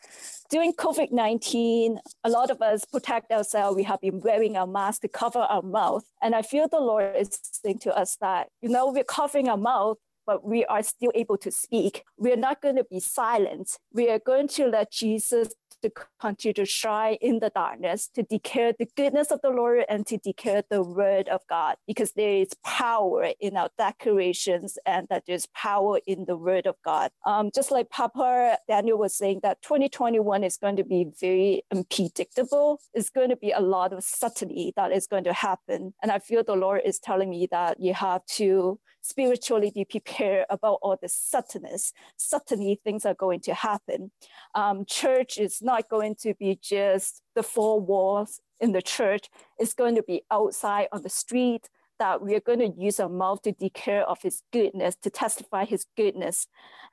During COVID 19, a lot of us protect ourselves. We have been wearing our mask to cover our mouth. And I feel the Lord is saying to us that, you know, we're covering our mouth, but we are still able to speak. We're not going to be silent. We are going to let Jesus to continue to shine in the darkness, to declare the goodness of the Lord and to declare the word of God, because there is power in our declarations and that there's power in the word of God. Um, just like Papa Daniel was saying, that 2021 is going to be very unpredictable. It's going to be a lot of subtlety that is going to happen. And I feel the Lord is telling me that you have to spiritually be prepared about all the subtleness. Subtly, things are going to happen. Um, church is not going to be just the four walls in the church. It's going to be outside on the street that we are going to use our mouth to declare of his goodness, to testify his goodness,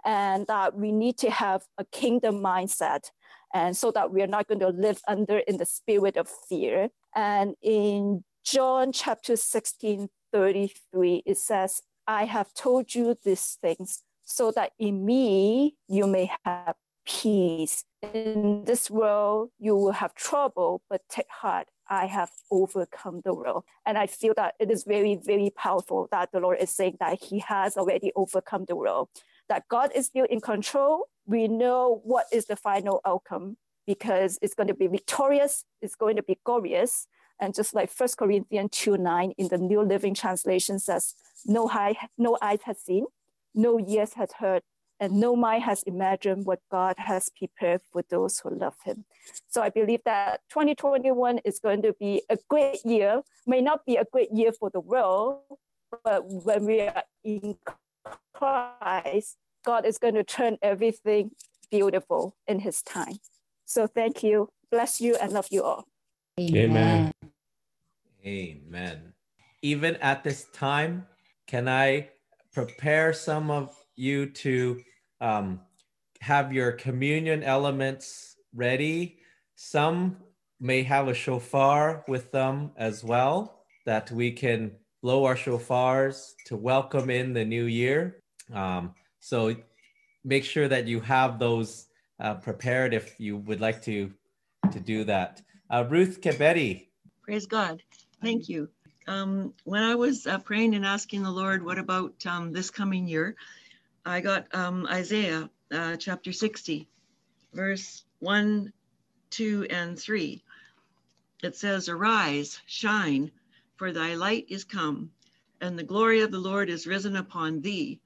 and that we need to have a kingdom mindset. And so that we are not going to live under in the spirit of fear. And in John chapter 16, 33, it says, I have told you these things so that in me you may have peace. In this world you will have trouble, but take heart. I have overcome the world. And I feel that it is very, very powerful that the Lord is saying that He has already overcome the world, that God is still in control. We know what is the final outcome because it's going to be victorious, it's going to be glorious. And just like First Corinthians 2 9 in the New Living Translation says, no eye, no eyes has seen, no ears has heard, and no mind has imagined what God has prepared for those who love Him. So I believe that 2021 is going to be a great year, may not be a great year for the world, but when we are in Christ, God is going to turn everything beautiful in His time. So thank you. Bless you and love you all. Amen. Amen. Even at this time, can I prepare some of you to um, have your communion elements ready? Some may have a shofar with them as well, that we can blow our shofars to welcome in the new year. Um, so make sure that you have those uh, prepared if you would like to to do that. Uh, Ruth Keberi. Praise God. Thank you. Um, when I was uh, praying and asking the Lord, what about um, this coming year? I got um, Isaiah uh, chapter 60, verse 1, 2, and 3. It says, Arise, shine, for thy light is come, and the glory of the Lord is risen upon thee.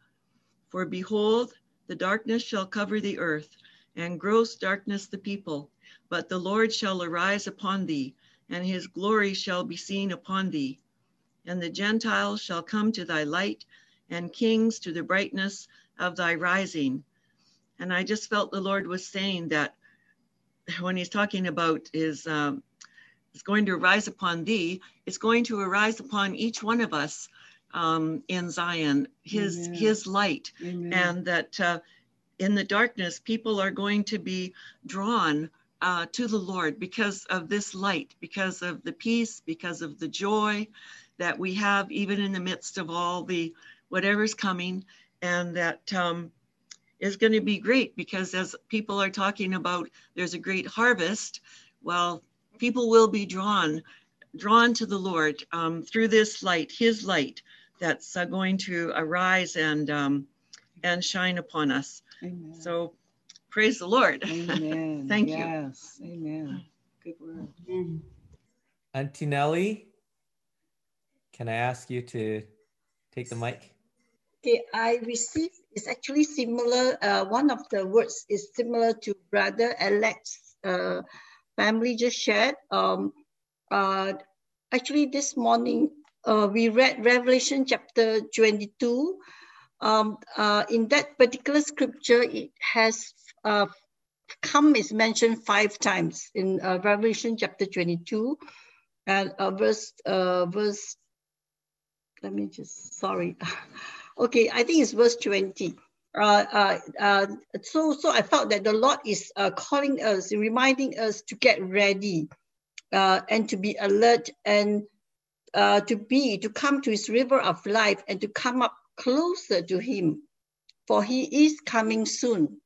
For behold, the darkness shall cover the earth, and gross darkness the people. But the Lord shall arise upon thee, and his glory shall be seen upon thee. And the Gentiles shall come to thy light, and kings to the brightness of thy rising. And I just felt the Lord was saying that when he's talking about his um, is going to arise upon thee, it's going to arise upon each one of us um, in Zion, his Amen. his light, Amen. and that uh, in the darkness, people are going to be drawn uh, to the Lord because of this light, because of the peace, because of the joy that we have, even in the midst of all the whatever's coming, and that um, is going to be great because as people are talking about there's a great harvest, well, people will be drawn drawn to the Lord um, through this light, His light, that's uh, going to arise and um, and shine upon us. Amen. So, praise the Lord. Amen. *laughs* Thank you. Yes. Amen. Good word. Auntie Nelly, can I ask you to take the mic? Okay, I received it's actually similar. Uh, one of the words is similar to Brother Alex uh, family just shared. Um, uh, actually, this morning uh, we read Revelation chapter 22. Um, uh, in that particular scripture, it has uh, come is mentioned five times in uh, Revelation chapter 22 and uh, verse uh, verse let me just sorry *laughs* okay i think it's verse 20 uh, uh, uh, so so i felt that the lord is uh, calling us reminding us to get ready uh, and to be alert and uh, to be to come to his river of life and to come up closer to him for he is coming soon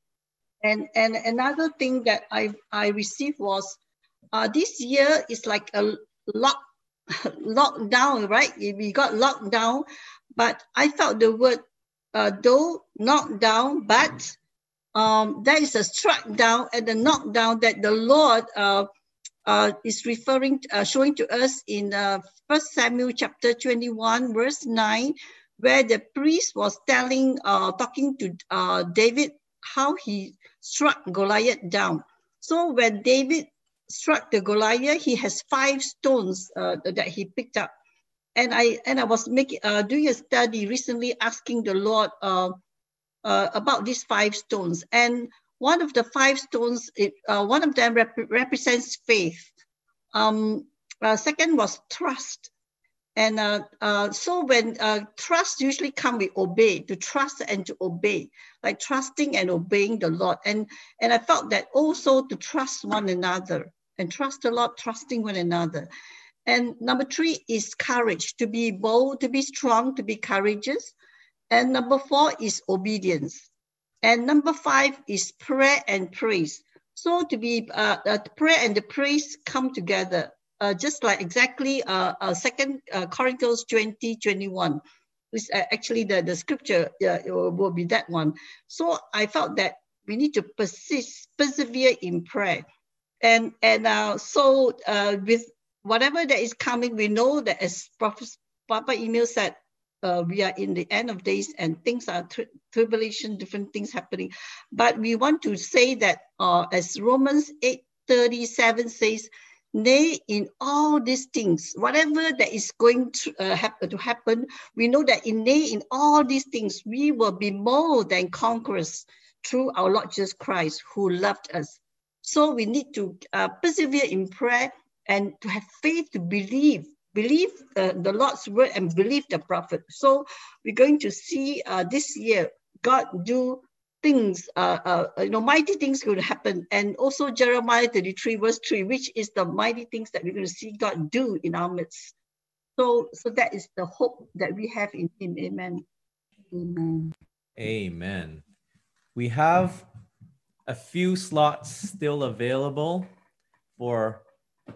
and and another thing that i i received was uh, this year is like a lock *laughs* lockdown, right? We got locked down, but I felt the word uh, though knocked down, but um, there is a struck down and the knockdown that the Lord uh, uh, is referring, uh, showing to us in uh, First Samuel chapter 21, verse 9, where the priest was telling, uh, talking to uh, David how he struck Goliath down. So when David struck the Goliath, he has five stones that he picked up. And I and I was making uh, doing a study recently, asking the Lord uh, uh, about these five stones. And one of the five stones, it, uh, one of them rep- represents faith. Um, uh, second was trust. And uh, so when trust usually come with obey, to trust and to obey, like trusting and obeying the Lord. And, and I felt that also to trust one another and trust the Lord, trusting one another. And number three is courage, to be bold, to be strong, to be courageous. And number four is obedience. And number five is prayer and praise. So to be uh, uh, prayer and the praise come together, uh, just like exactly uh, uh, Second uh, Corinthians 20, 21. Which uh, actually the, the scripture will be that one. So I felt that we need to persist, persevere in prayer. And, and so with whatever that is coming, we know that as Prophet Papa Emil said, uh, we are in the end of days and things are tri- tribulation, different things happening. But we want to say that uh, as Romans 8 37 says, Nay, in all these things, whatever that is going to, uh, happen, to happen, we know that in nay, in all these things, we will be more than conquerors through our Lord Jesus Christ, who loved us. So we need to uh, persevere in prayer and to have faith to believe, believe uh, the Lord's word and believe the prophet. So we're going to see uh, this year God do things, uh, uh, you know, mighty things going to happen. And also Jeremiah 33 verse 3, which is the mighty things that we're going to see God do in our midst. So, so that is the hope that we have in Him. Amen. Amen. Amen. We have a few slots still available for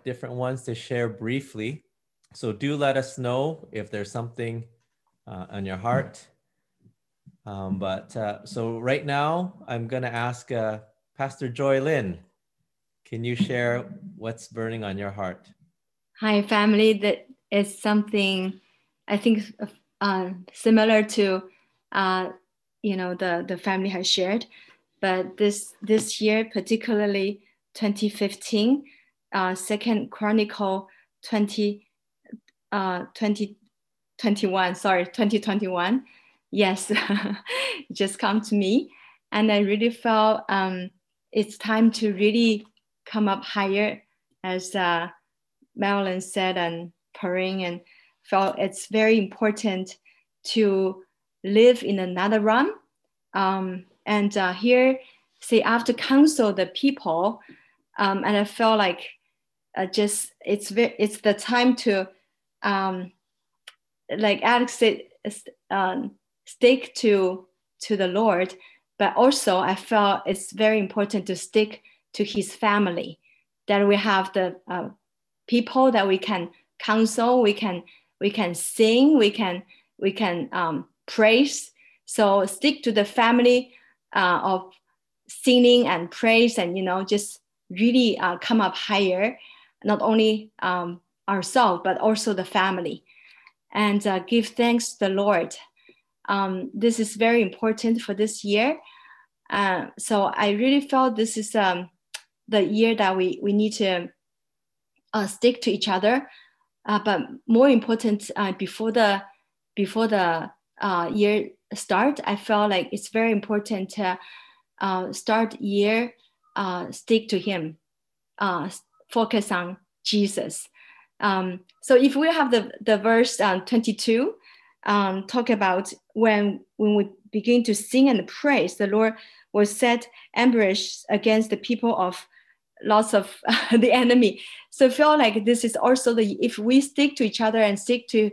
different ones to share briefly. So do let us know if there's something uh, on your heart. Um, but uh, so right now, I'm going to ask uh, Pastor Joy Lynn, can you share what's burning on your heart? Hi, family. That is something I think uh, similar to, uh, you know, the the family has shared, but this this year, particularly 2015, uh, Second Chronicle 20, uh, 2021, sorry, 2021 yes, *laughs* just come to me. And I really felt um, it's time to really come up higher, as uh, Marilyn said, and Perrin, and felt it's very important to live in another realm. Um, and uh, here, say, after counsel the people, um, and I felt like uh, just it's very, it's the time to, um, like Alex said, um, stick to to the Lord, but also I felt it's very important to stick to His family. That we have the uh, people that we can counsel, we can we can sing, we can we can um, praise. So stick to the family uh, of singing and praise, and you know just really uh, come up higher, not only um, ourselves but also the family, and uh, give thanks to the Lord um, this is very important for this year. Uh, so I really felt this is um, the year that we, we need to uh, stick to each other. Uh, but more important, uh, before the before the uh, year start, I felt like it's very important to start year stick to Him, focus on Jesus. Um, so if we have the the verse 22, um, talk about when when we begin to sing and praise, the Lord will set ambush against the people of lots of *laughs* the enemy. So feel like this is also the if we stick to each other and stick to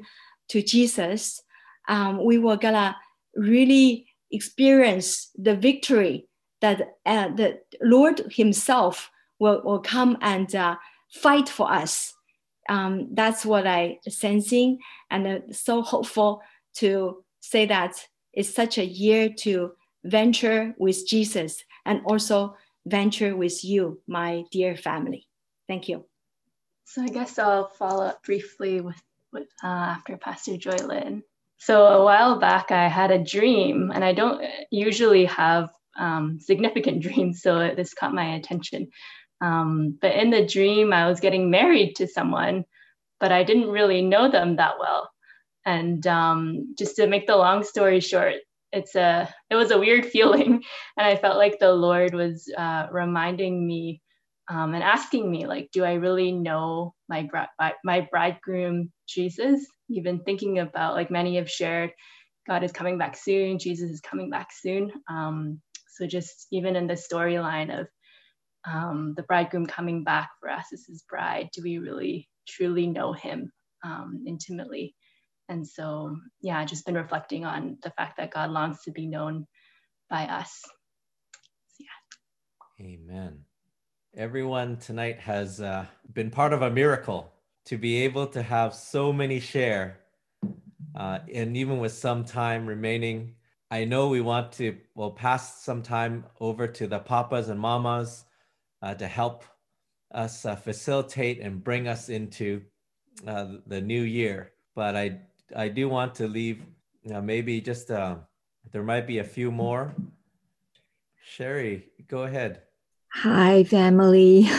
to Jesus, um, we will gonna really experience the victory that uh, the Lord Himself will, will come and uh, fight for us um, that's what I sensing and uh, so hopeful to say that it's such a year to venture with Jesus and also venture with you, my dear family. Thank you. So I guess I'll follow up briefly with, with uh, after Pastor Joylyn. So a while back, I had a dream, and I don't usually have um, significant *laughs* dreams, so this caught my attention. Um, but in the dream, I was getting married to someone, but I didn't really know them that well. And um, just to make the long story short, it's a it was a weird *laughs* feeling, and I felt like the Lord was uh, reminding me um, and asking me like, do I really know my my bridegroom Jesus? Even thinking about like many have shared, God is coming back soon. Jesus is coming back soon. Um, so just even in the storyline of um, the bridegroom coming back for us as his bride, do we really truly know him um, intimately? And so, yeah, just been reflecting on the fact that God longs to be known by us. So, yeah. Amen. Everyone tonight has uh, been part of a miracle to be able to have so many share. Uh, and even with some time remaining, I know we want to, well, pass some time over to the papas and mamas uh, to help us uh, facilitate and bring us into uh, the new year. But I, I do want to leave yeah, maybe just uh, there might be a few more. Sherry, go ahead. Hi, family. *laughs*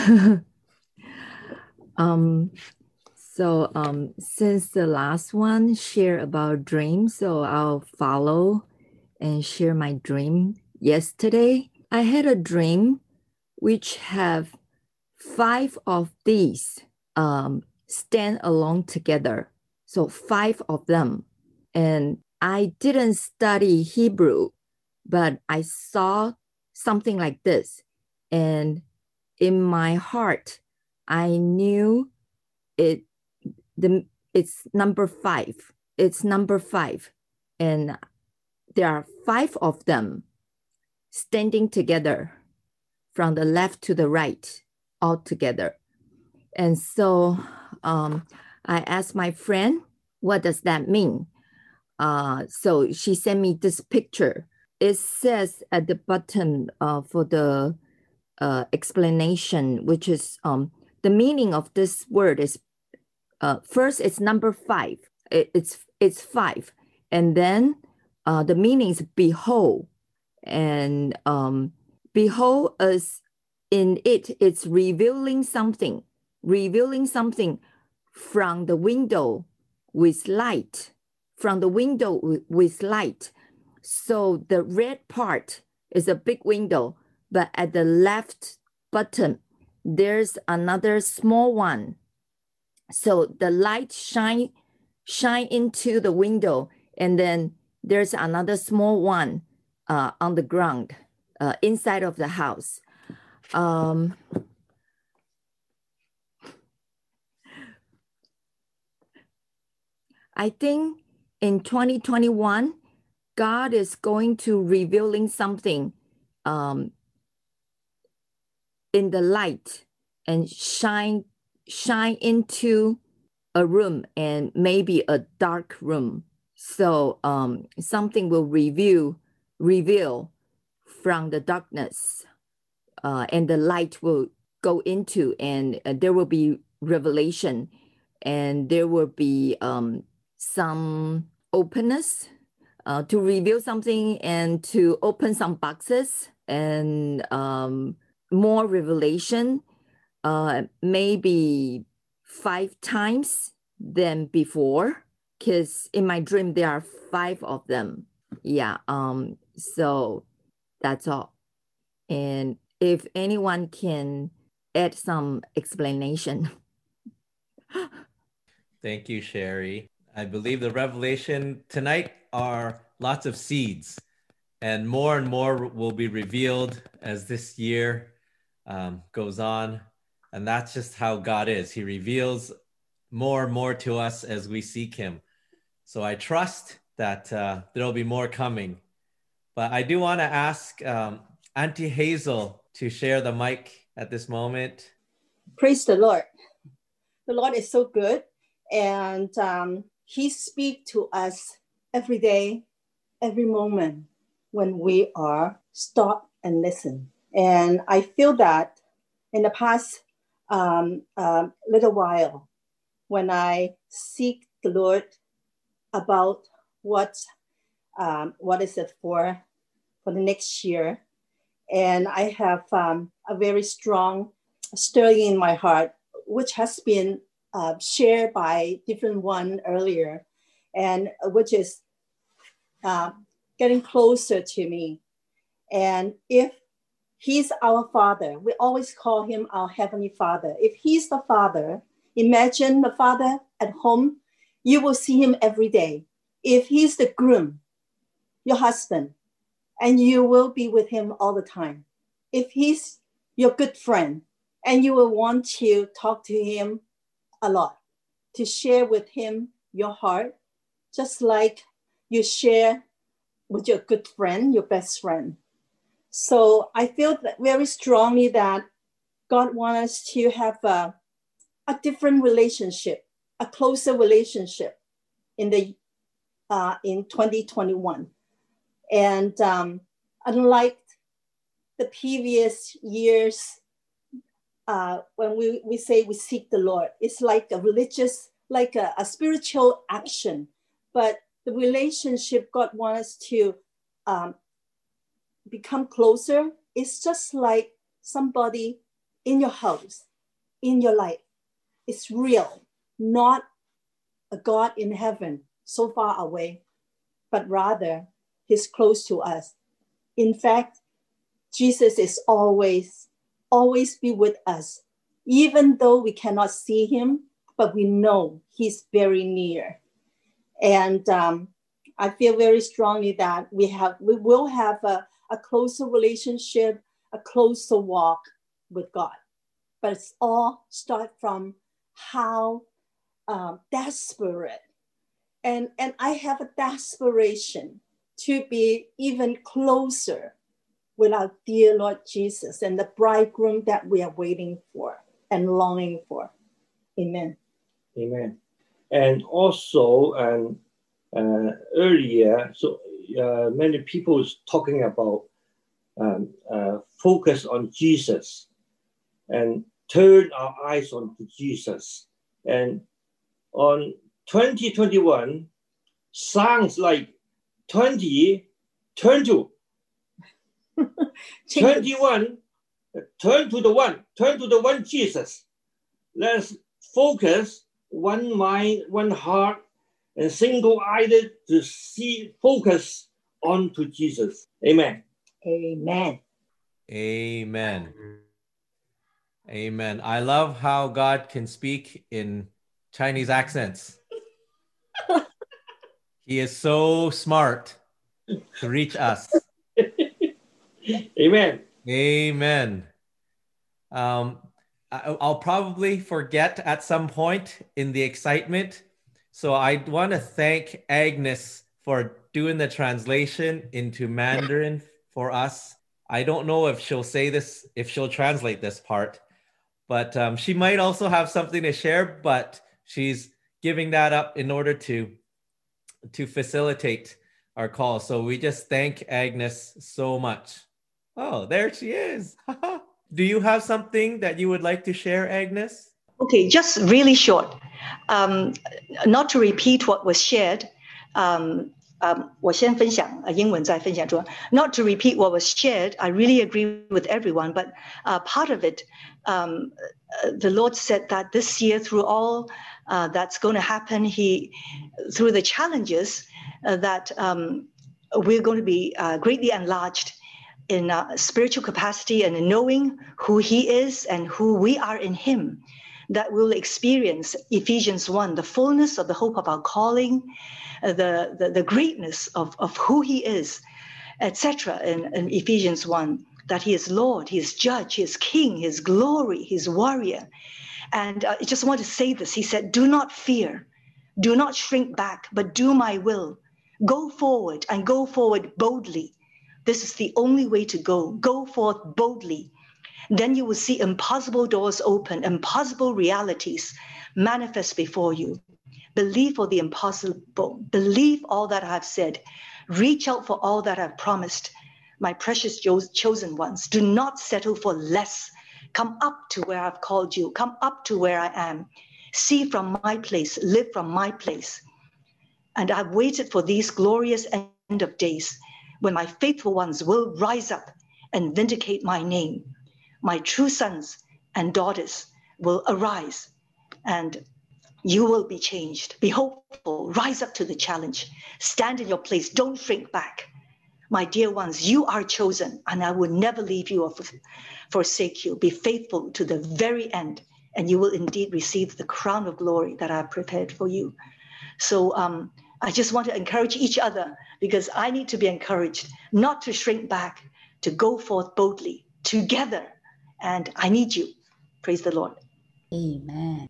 um, so um, since the last one share about dreams, so I'll follow and share my dream. Yesterday, I had a dream which have five of these um, stand along together. So five of them. And I didn't study Hebrew, but I saw something like this. And in my heart, I knew it the it's number five. It's number five. And there are five of them standing together from the left to the right all together. And so um, I asked my friend, what does that mean? Uh, so she sent me this picture. It says at the bottom uh, for the uh, explanation, which is um, the meaning of this word is uh, first it's number five. It, it's it's five, and then uh, the meaning is behold, and um, behold is in it. It's revealing something, revealing something from the window with light, from the window with light. So the red part is a big window, but at the left bottom, there's another small one. So the light shine shine into the window, and then there's another small one uh, on the ground uh, inside of the house. Um, I think in 2021, God is going to revealing something um, in the light and shine shine into a room and maybe a dark room. So um, something will reveal reveal from the darkness, uh, and the light will go into, and uh, there will be revelation, and there will be um, some openness uh, to reveal something and to open some boxes and um, more revelation, uh, maybe five times than before. Because in my dream, there are five of them. Yeah. Um. So that's all. And if anyone can add some explanation. Thank you, Sherry. I believe the revelation tonight are lots of seeds, and more and more will be revealed as this year um, goes on. And that's just how God is. He reveals more and more to us as we seek Him. So I trust that uh, there'll be more coming. But I do want to ask um, Auntie Hazel to share the mic at this moment. Praise the Lord. The Lord is so good. And um, he speaks to us every day, every moment when we are stop and listen. And I feel that in the past um, uh, little while, when I seek the Lord about what um, what is it for for the next year, and I have um, a very strong stirring in my heart, which has been uh, shared by different one earlier, and which is uh, getting closer to me. And if he's our father, we always call him our heavenly father. If he's the father, imagine the father at home, you will see him every day. If he's the groom, your husband, and you will be with him all the time. If he's your good friend, and you will want to talk to him a lot to share with him your heart, just like you share with your good friend, your best friend. So I feel that very strongly that God wants us to have a, a different relationship, a closer relationship in the uh, in 2021. And um, unlike the previous years, uh, when we, we say we seek the Lord, it's like a religious, like a, a spiritual action. But the relationship God wants us to um, become closer. It's just like somebody in your house, in your life. It's real, not a God in heaven so far away, but rather He's close to us. In fact, Jesus is always, always be with us, even though we cannot see Him, but we know He's very near. And um, I feel very strongly that we have, we will have a, a closer relationship, a closer walk with God. But it's all start from how um, desperate, and and I have a desperation to be even closer with our dear Lord Jesus and the bridegroom that we are waiting for and longing for. Amen. Amen. And also, um, uh, earlier, so uh, many people was talking about um, uh, focus on Jesus and turn our eyes on Jesus. And on 2021, sounds like 20, turn to 21, *laughs* turn to the one, turn to the one Jesus. Let's focus one mind, one heart, and single-eyed to see, focus on to Jesus. Amen. Amen. Amen. Amen. I love how God can speak in Chinese accents. *laughs* he is so smart to reach us. *laughs* Amen. Amen. Um, I'll probably forget at some point in the excitement. So I want to thank Agnes for doing the translation into Mandarin for us. I don't know if she'll say this, if she'll translate this part, but um, she might also have something to share. But she's giving that up in order to to facilitate our call. So we just thank Agnes so much. Oh, there she is. *laughs* Do you have something that you would like to share, Agnes? Okay, just really short. Um, not to repeat what was shared. Um, um, 我先分享，呃，英文再分享中文。Not to repeat what was shared, I really agree with everyone, but uh, part of it, um, uh, the Lord said that this year, through all uh, that's going to happen, He, through the challenges, uh, that um, we're going to be uh, greatly enlarged in uh, spiritual capacity and in knowing who He is and who we are in Him. That we'll experience Ephesians 1, the fullness of the hope of our calling, uh, the, the, the greatness of, of who He is, etc. In, in Ephesians 1, that He is Lord, He is Judge, He is King, He is glory, He is warrior. And uh, I just want to say this He said, Do not fear, do not shrink back, but do my will. Go forward and go forward boldly. This is the only way to go. Go forth boldly. Then you will see impossible doors open, impossible realities manifest before you. Believe for the impossible. Believe all that I've said. Reach out for all that I've promised. My precious chosen ones, do not settle for less. Come up to where I've called you. Come up to where I am. See from my place, live from my place. And I've waited for these glorious end of days when my faithful ones will rise up and vindicate my name. My true sons and daughters will arise and you will be changed. Be hopeful. Rise up to the challenge. Stand in your place. Don't shrink back. My dear ones, you are chosen, and I will never leave you or forsake you. Be faithful to the very end, and you will indeed receive the crown of glory that I have prepared for you. So um, I just want to encourage each other because I need to be encouraged not to shrink back, to go forth boldly together. And I need you. Praise the Lord. Amen.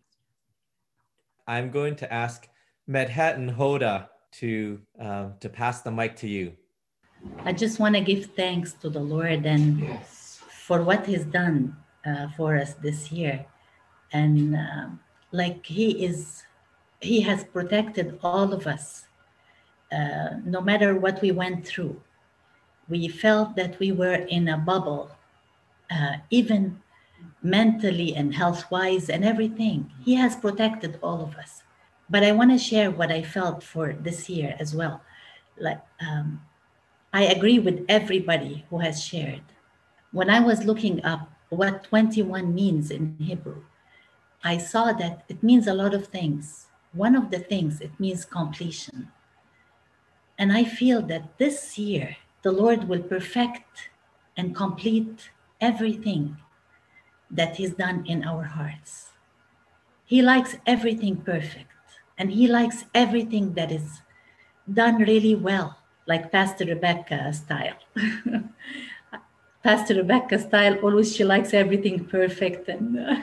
I'm going to ask Medhat and Hoda to um, to pass the mic to you. I just want to give thanks to the Lord and yes. for what He's done uh, for us this year, and uh, like He is, He has protected all of us, uh, no matter what we went through. We felt that we were in a bubble, uh, even mentally and health wise and everything. He has protected all of us. but I want to share what I felt for this year as well. Like, um, I agree with everybody who has shared. When I was looking up what 21 means in Hebrew, I saw that it means a lot of things. One of the things, it means completion. And I feel that this year, the Lord will perfect and complete everything that He's done in our hearts. He likes everything perfect, and He likes everything that is done really well, like Pastor Rebecca style. *laughs* Pastor Rebecca style, always she likes everything perfect. And uh,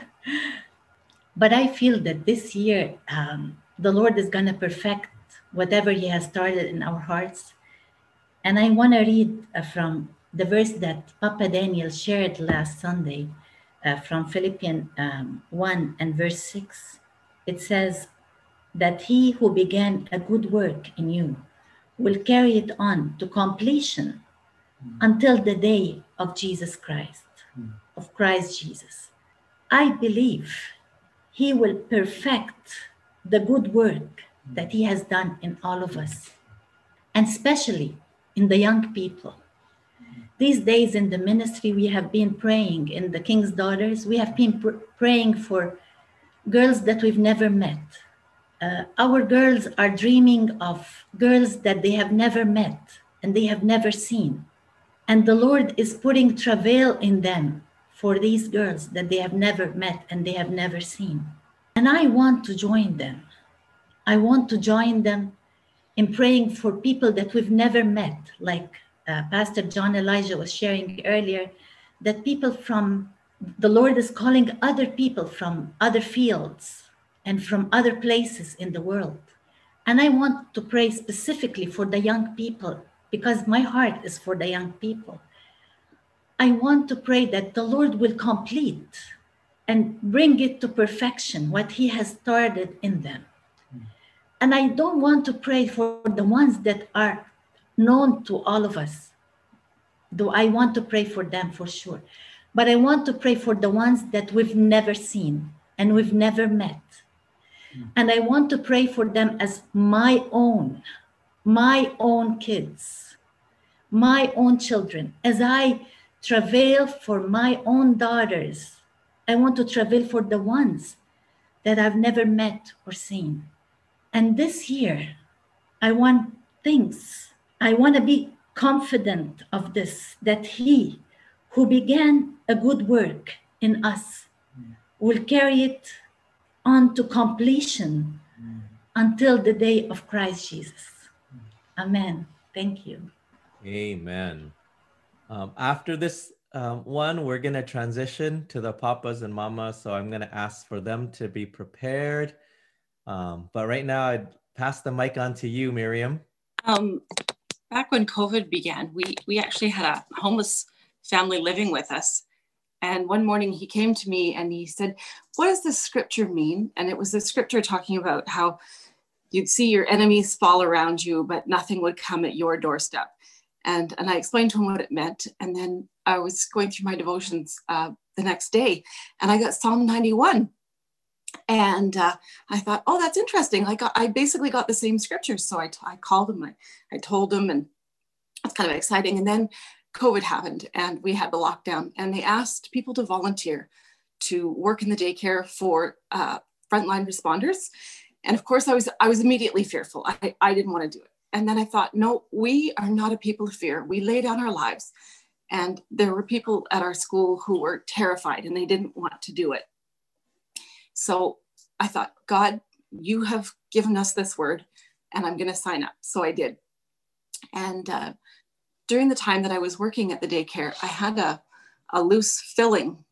but I feel that this year um, the Lord is gonna perfect whatever He has started in our hearts. And I want to read uh, from the verse that Papa Daniel shared last Sunday uh, from Philippians um, 1 and verse 6. It says that he who began a good work in you will carry it on to completion until the day of Jesus Christ, of Christ Jesus. I believe he will perfect the good work that he has done in all of us, and especially in the young people. These days in the ministry, we have been praying in the King's Daughters, we have been pr- praying for girls that we've never met. Uh, our girls are dreaming of girls that they have never met and they have never seen. And the Lord is putting travail in them for these girls that they have never met and they have never seen. And I want to join them. I want to join them in praying for people that we've never met, like uh, Pastor John Elijah was sharing earlier, that people from the Lord is calling other people from other fields and from other places in the world. And I want to pray specifically for the young people because my heart is for the young people. I want to pray that the Lord will complete and bring it to perfection what He has started in them. Hmm. And I don't want to pray for the ones that are known to all of us. Though I want to pray for them for sure. But I want to pray for the ones that we've never seen and we've never met. Mm. And I want to pray for them as my own, my own kids, my own children. As I travail for my own daughters, I want to travail for the ones that I've never met or seen. And this year, I want things. I want to be confident of this that He who began a good work in us mm. will carry it on to completion until the day of Christ Jesus. Amen. Thank you. Amen. Um, after this um, one, we're going to transition to the papas and mamas. So I'm going to ask for them to be prepared. Um, but right now, I'd pass the mic on to you, Miriam. Um, back when COVID began, we, we actually had a homeless family living with us. And one morning he came to me and he said, What does this scripture mean? And it was the scripture talking about how you'd see your enemies fall around you, but nothing would come at your doorstep. And, and I explained to him what it meant. And then I was going through my devotions uh, the next day and I got Psalm 91. And uh, I thought, oh, that's interesting. Like I basically got the same scripture. So I, t- I called him, I, I told him, and it's kind of exciting. And then COVID happened and we had the lockdown, and they asked people to volunteer to work in the daycare for uh, frontline responders. And of course, I was I was immediately fearful. I, I didn't want to do it. And then I thought, no, we are not a people of fear. We lay down our lives. And there were people at our school who were terrified and they didn't want to do it. So I thought, God, you have given us this word and I'm going to sign up. So I did. And uh, during the time that I was working at the daycare, I had a, a loose filling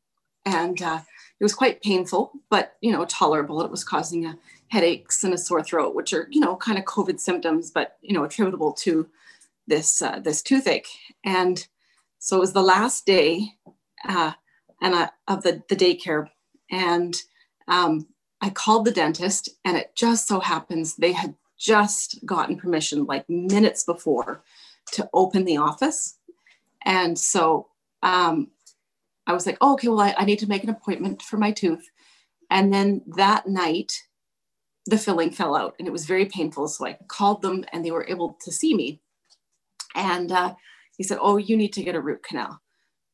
and uh, it was quite painful, but you know, tolerable. It was causing a headaches and a sore throat, which are you know kind of COVID symptoms, but you know attributable to this uh, this toothache. And so it was the last day uh, and uh, of the the daycare, and um, I called the dentist, and it just so happens they had just gotten permission like minutes before to open the office, and so um, I was like, oh, okay, well, I, I need to make an appointment for my tooth. And then that night, the filling fell out and it was very painful. So I called them and they were able to see me. And uh, he said, Oh, you need to get a root canal.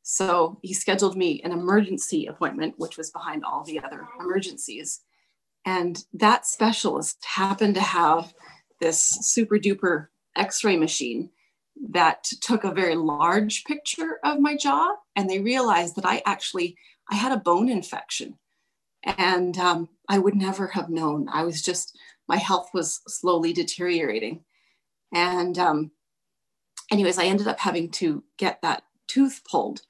So he scheduled me an emergency appointment, which was behind all the other emergencies. And that specialist happened to have this super duper x ray machine that took a very large picture of my jaw. And they realized that I actually I had a bone infection. And um, I would never have known. I was just, my health was slowly deteriorating. And um, anyways, I ended up having to get that tooth pulled.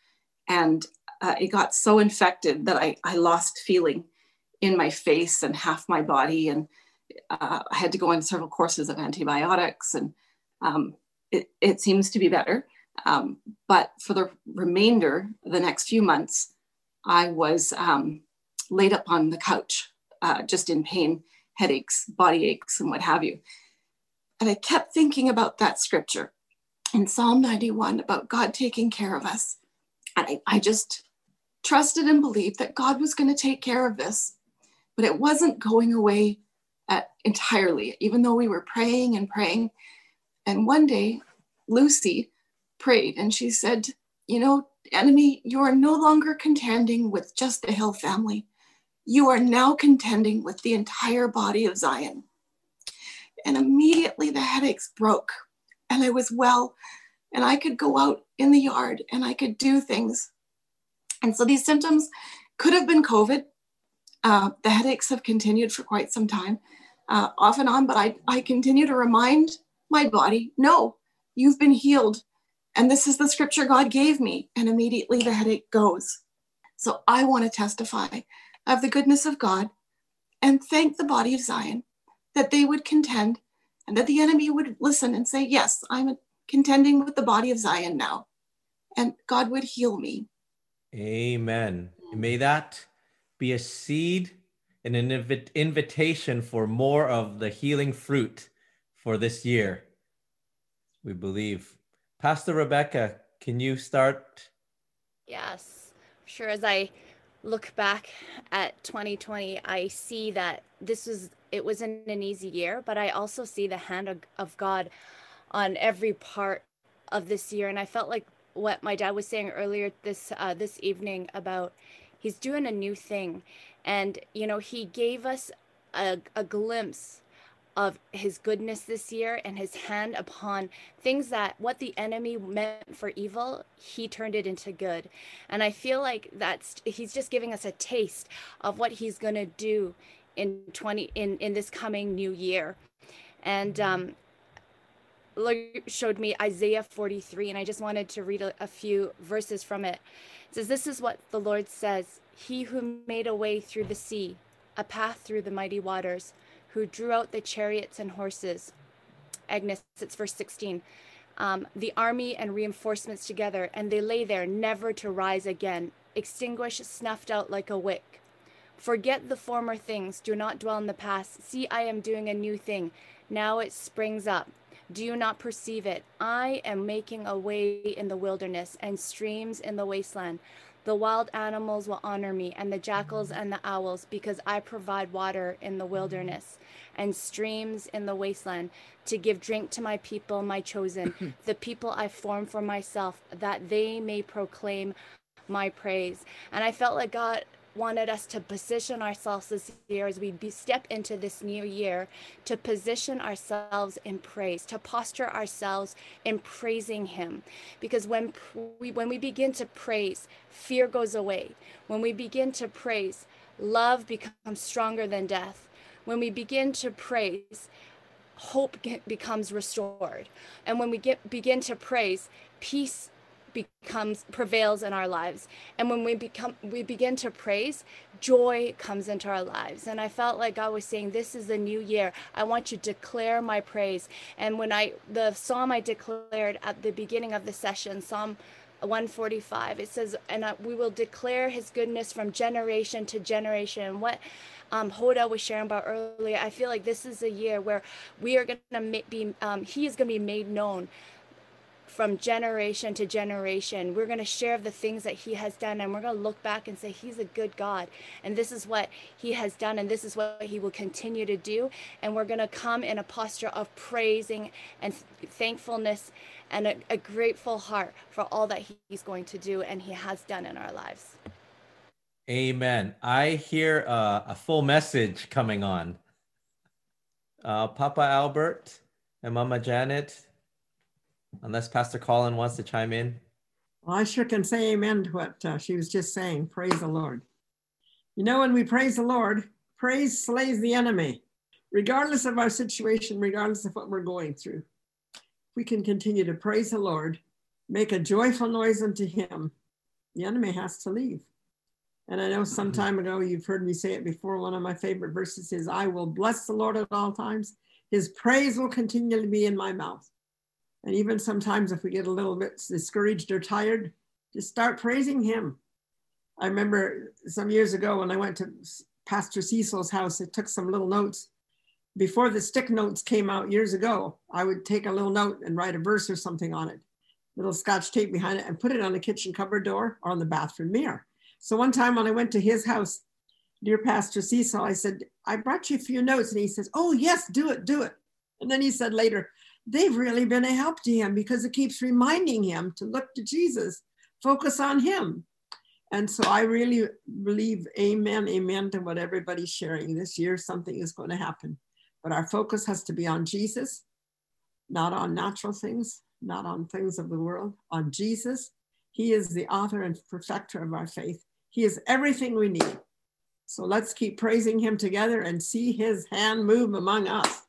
And uh, it got so infected that I, I lost feeling in my face and half my body. And uh, I had to go on several courses of antibiotics. And um, it, it seems to be better. Um, but for the remainder, the next few months, I was um, laid up on the couch, uh, just in pain, headaches, body aches, and what have you. And I kept thinking about that scripture in Psalm 91 about God taking care of us. And I, I just trusted and believed that God was going to take care of this, but it wasn't going away at, entirely, even though we were praying and praying. And one day, Lucy prayed and she said, You know, enemy, you are no longer contending with just the Hill family. You are now contending with the entire body of Zion. And immediately the headaches broke, and I was well, and I could go out in the yard and I could do things. And so these symptoms could have been COVID. Uh, the headaches have continued for quite some time, uh, off and on, but I, I continue to remind my body no, you've been healed and this is the scripture God gave me. And immediately the headache goes. So I want to testify of the goodness of God and thank the body of Zion that they would contend and that the enemy would listen and say, Yes, I'm contending with the body of Zion now. And God would heal me. Amen. May that be a seed and an inv- invitation for more of the healing fruit for this year. We believe. Pastor Rebecca, can you start? Yes, sure. As I look back at 2020, I see that this was it wasn't an easy year, but I also see the hand of, of God on every part of this year, and I felt like what my dad was saying earlier this uh, this evening about he's doing a new thing, and you know he gave us a, a glimpse of his goodness this year and his hand upon things that what the enemy meant for evil he turned it into good and i feel like that's he's just giving us a taste of what he's going to do in 20 in in this coming new year and um Lord showed me Isaiah 43, and I just wanted to read a, a few verses from it. It says, This is what the Lord says He who made a way through the sea, a path through the mighty waters, who drew out the chariots and horses. Agnes, it's verse 16. Um, the army and reinforcements together, and they lay there, never to rise again, extinguished, snuffed out like a wick. Forget the former things, do not dwell in the past. See, I am doing a new thing. Now it springs up. Do you not perceive it? I am making a way in the wilderness and streams in the wasteland. The wild animals will honor me, and the jackals and the owls, because I provide water in the wilderness and streams in the wasteland to give drink to my people, my chosen, *clears throat* the people I form for myself, that they may proclaim my praise. And I felt like God wanted us to position ourselves this year as we be, step into this new year to position ourselves in praise to posture ourselves in praising him. Because when we when we begin to praise fear goes away. When we begin to praise love becomes stronger than death when we begin to praise hope becomes restored. And when we get begin to praise peace becomes prevails in our lives. And when we become we begin to praise joy comes into our lives. And i felt like god was saying this is the new year. I want you to declare my praise. And when i the psalm i declared at the beginning of the session psalm 145 it says and we will declare his goodness from generation to generation. What um, Hoda was sharing about earlier, I feel like this is a year where we are going to be, um, he is going to be made known from generation to generation. We're going to share the things that He has done, and we're going to look back and say, He's a good God, and this is what He has done, and this is what He will continue to do. And we're going to come in a posture of praising and thankfulness and a, a grateful heart for all that He's going to do and He has done in our lives. Amen. I hear uh, a full message coming on. Uh, Papa Albert and Mama Janet, unless Pastor Colin wants to chime in. Well, I sure can say amen to what uh, she was just saying. Praise the Lord. You know, when we praise the Lord, praise slays the enemy, regardless of our situation, regardless of what we're going through. We can continue to praise the Lord, make a joyful noise unto him. The enemy has to leave. And I know some mm-hmm. time ago you've heard me say it before. One of my favorite verses is, I will bless the Lord at all times. His praise will continually be in my mouth. And even sometimes if we get a little bit discouraged or tired, just start praising him. I remember some years ago when I went to Pastor Cecil's house, I took some little notes. Before the stick notes came out years ago, I would take a little note and write a verse or something on it, little scotch tape behind it, and put it on the kitchen cupboard door or on the bathroom mirror. So one time when I went to his house, dear Pastor Cecil, I said, I brought you a few notes. And he says, Oh, yes, do it, do it. And then he said later, they've really been a help to him because it keeps reminding him to look to Jesus, focus on him. And so I really believe, amen, amen to what everybody's sharing. This year, something is going to happen. But our focus has to be on Jesus, not on natural things, not on things of the world, on Jesus. He is the author and perfecter of our faith. He is everything we need. So let's keep praising him together and see his hand move among us.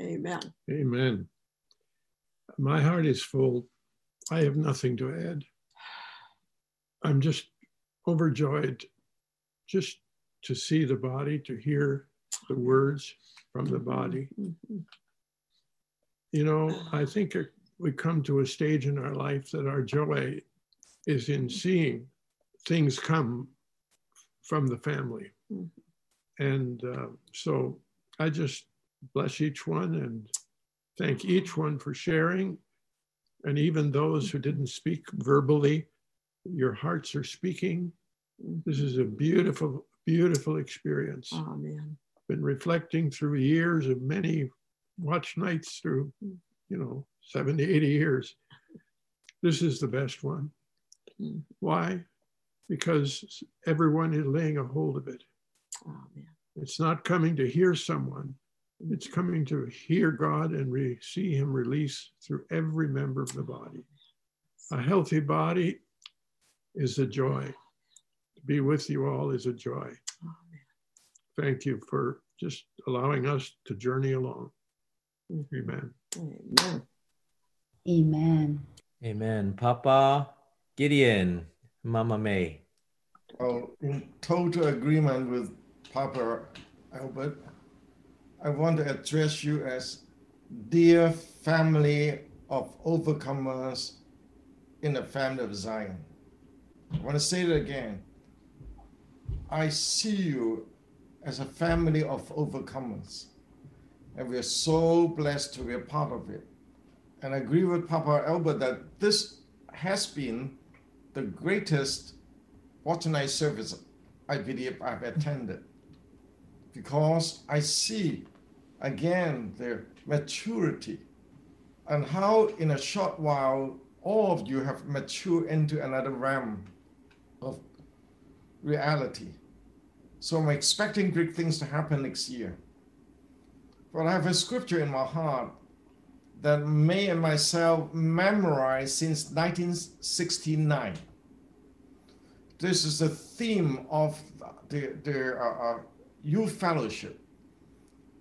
Amen. Amen. My heart is full. I have nothing to add. I'm just overjoyed just to see the body, to hear the words from the body. You know, I think we come to a stage in our life that our joy is in seeing things come from the family. Mm-hmm. And uh, so I just bless each one and thank each one for sharing. And even those who didn't speak verbally, your hearts are speaking. Mm-hmm. This is a beautiful, beautiful experience. Oh, Amen. Been reflecting through years of many watch nights through, mm-hmm. you know, 70, 80 years. This is the best one. Why? Because everyone is laying a hold of it. Oh, it's not coming to hear someone, it's coming to hear God and re- see Him release through every member of the body. A healthy body is a joy. To be with you all is a joy. Oh, Thank you for just allowing us to journey along. Amen. Amen. Amen. Amen. Papa Gideon, Mama May. Oh, in total agreement with Papa Albert, I want to address you as dear family of overcomers in the family of Zion. I want to say it again. I see you as a family of overcomers, and we are so blessed to be a part of it. And I agree with Papa Albert that this has been the greatest night service I believe I've attended because I see again the maturity and how in a short while all of you have matured into another realm of reality. So I'm expecting great things to happen next year. But I have a scripture in my heart that May and myself memorized since 1969 This is the theme of the, the uh, uh, youth fellowship.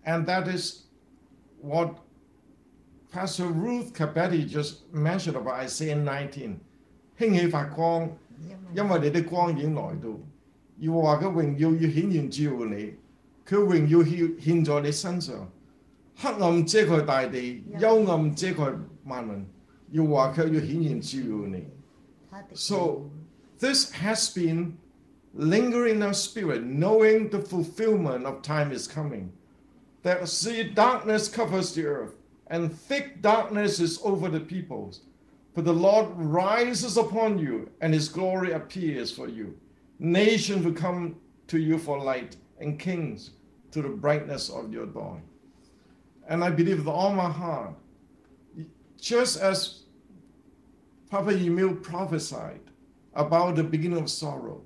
And that is what Pastor Ruth Cabetti just mentioned about Isaiah 19. 兴起发光，因为你的光已经来到，要话嘅荣耀要显现照耀你，佢荣耀显现在你身上。黑暗遮盖大地，幽暗遮盖万民，要话却要显现照耀你。So this has been lingering in our spirit, knowing the fulfillment of time is coming. That see darkness covers the earth, and thick darkness is over the peoples. But the Lord rises upon you, and his glory appears for you. Nations will come to you for light, and kings to the brightness of your dawn. And I believe with all my heart, just as Papa Emil prophesied about the beginning of sorrow,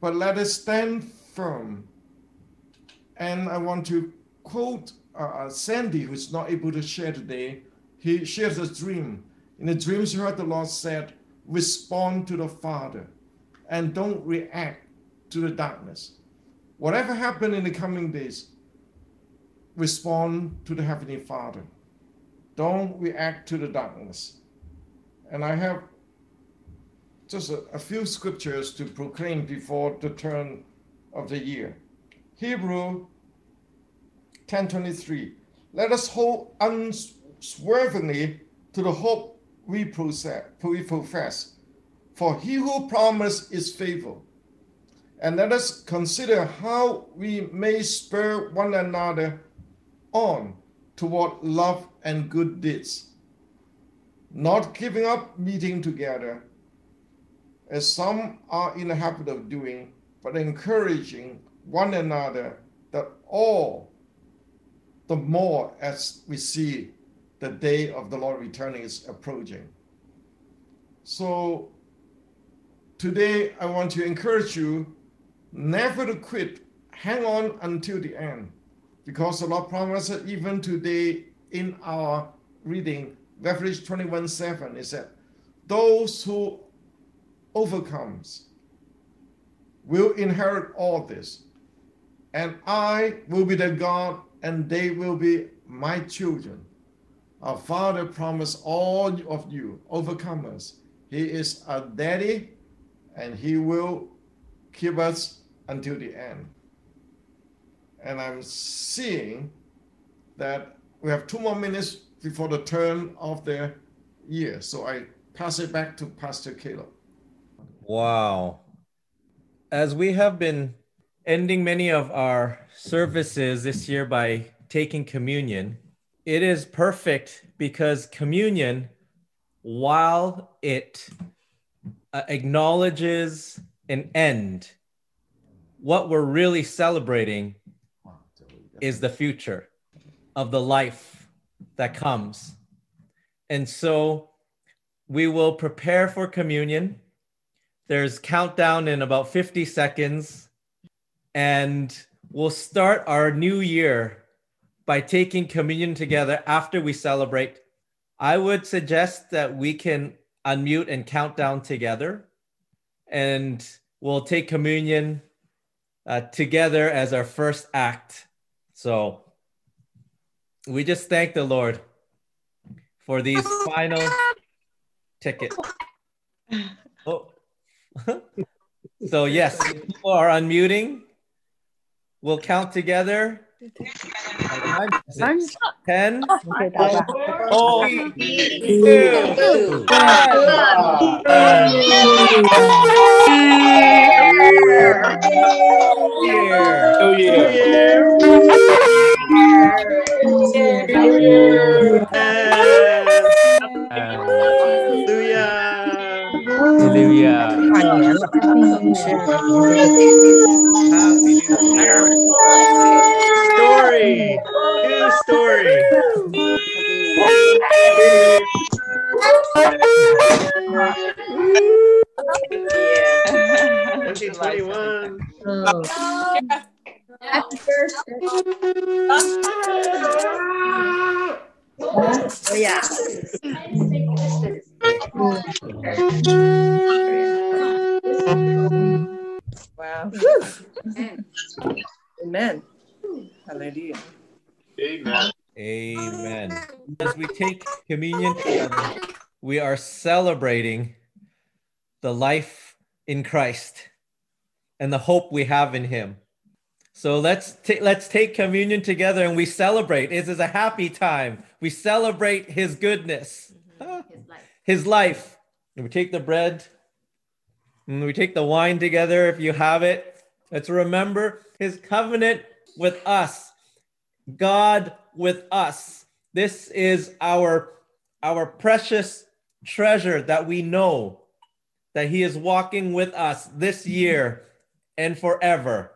but let us stand firm. And I want to quote uh, uh Sandy, who's not able to share today. He shares a dream. In the dreams, he heard the Lord said, respond to the Father and don't react to the darkness. Whatever happened in the coming days, respond to the Heavenly Father. Don't react to the darkness. And I have just a, a few scriptures to proclaim before the turn of the year. Hebrew 10:23. Let us hold unswervingly to the hope we profess, for he who promised is faithful. And let us consider how we may spur one another on toward love and good deeds, not giving up meeting together, as some are in the habit of doing, but encouraging one another that all the more as we see the day of the Lord returning is approaching. So today I want to encourage you never to quit, hang on until the end, because the Lord promised even today in our reading, Revelation 21 7, is that those who overcomes will inherit all this. And I will be their God, and they will be my children. Our Father promised all of you, overcomers. He is our daddy, and He will keep us until the end. And I'm seeing that we have two more minutes before the turn of the year. So I pass it back to Pastor Caleb. Wow. As we have been ending many of our services this year by taking communion, it is perfect because communion, while it uh, acknowledges an end, what we're really celebrating is the future of the life that comes. And so we will prepare for communion there's countdown in about 50 seconds. And we'll start our new year by taking communion together after we celebrate. I would suggest that we can unmute and count down together. And we'll take communion uh, together as our first act. So we just thank the Lord for these final tickets. *laughs* Oh. *laughs* so yes, people are unmuting. We'll count together. Ten. Oh, two, New Year. New Year. Hallelujah. Story. New story. Yeah. 2021. Happy birthday. Oh yeah. Wow. Amen. Hallelujah. Amen. Amen. As we take communion together, we are celebrating the life in Christ and the hope we have in him. So let's take let's take communion together and we celebrate. It is a happy time. We celebrate his goodness. Mm-hmm. His life. His life. And we take the bread and we take the wine together if you have it. Let's remember his covenant with us. God with us. This is our our precious treasure that we know that he is walking with us this year and forever.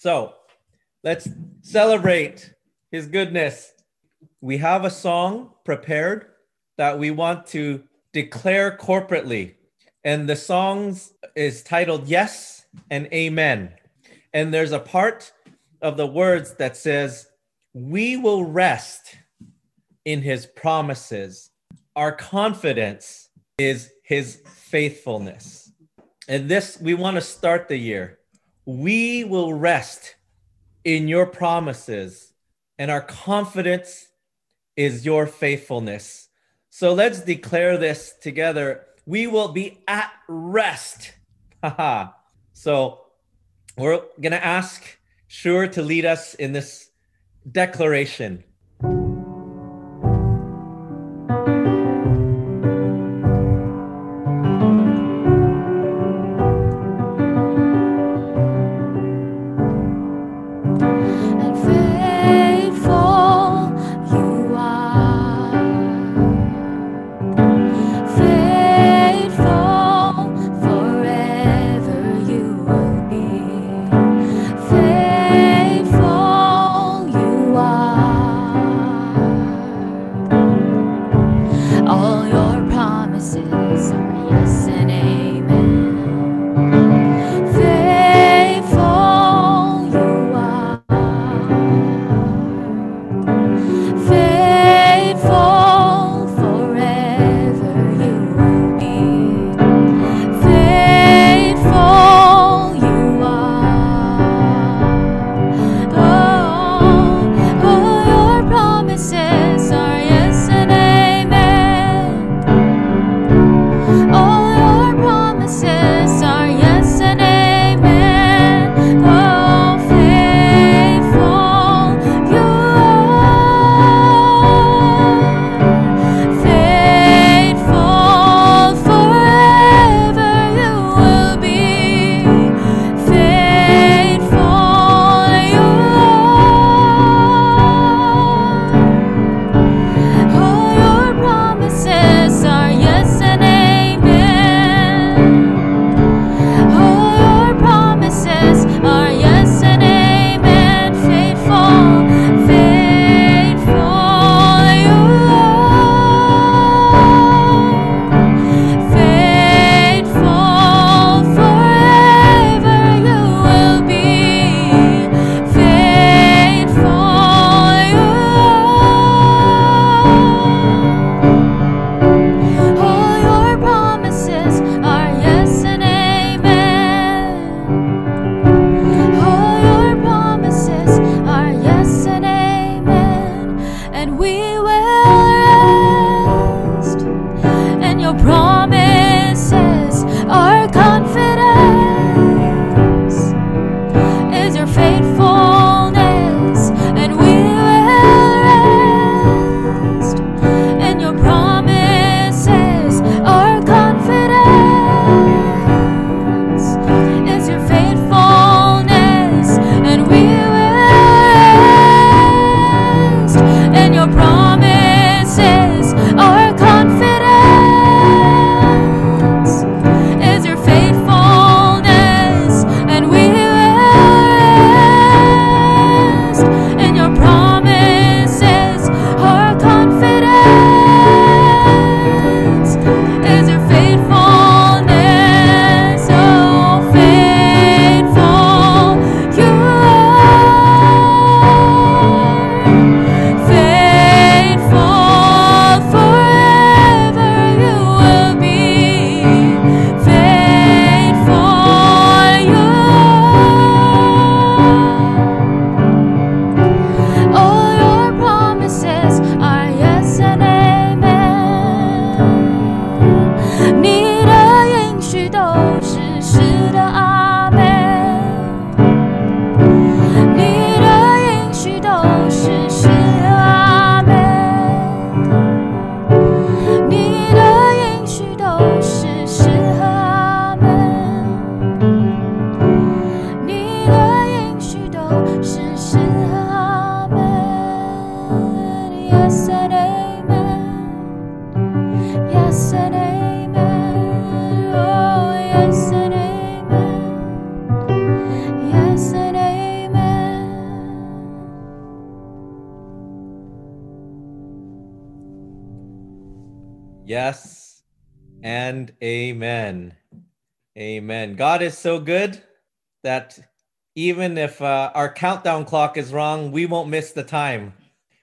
So, let's celebrate his goodness. We have a song prepared that we want to declare corporately. And the song is titled Yes and Amen. And there's a part of the words that says, We will rest in his promises. Our confidence is his faithfulness. And this, we want to start the year. We will rest in your promises, and our confidence is your faithfulness. So let's declare this together. We will be at rest. *laughs* so we're going to ask Sure to lead us in this declaration. God is so good that even if uh, our countdown clock is wrong, we won't miss the time.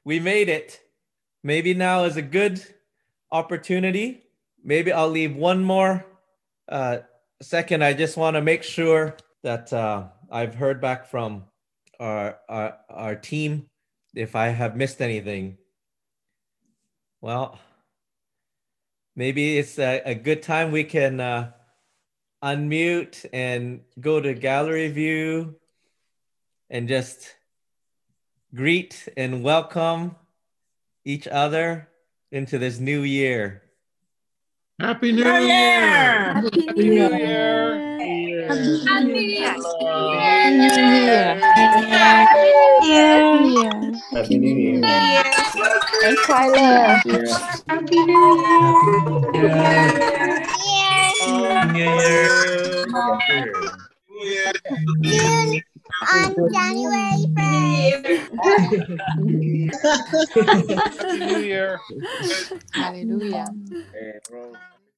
We made it. Maybe now is a good opportunity. Maybe I'll leave one more uh, second. I just want to make sure that uh, I've heard back from our, our, our team if I have missed anything. Well, maybe it's a, a good time we can uh, unmute and go to gallery view and just greet and welcome each other into this new year. Happy New Year! Happy New Year! Happy New Year! Happy New Year. And Tyler. Happy New June on January 1st. Happy New Year. Hallelujah.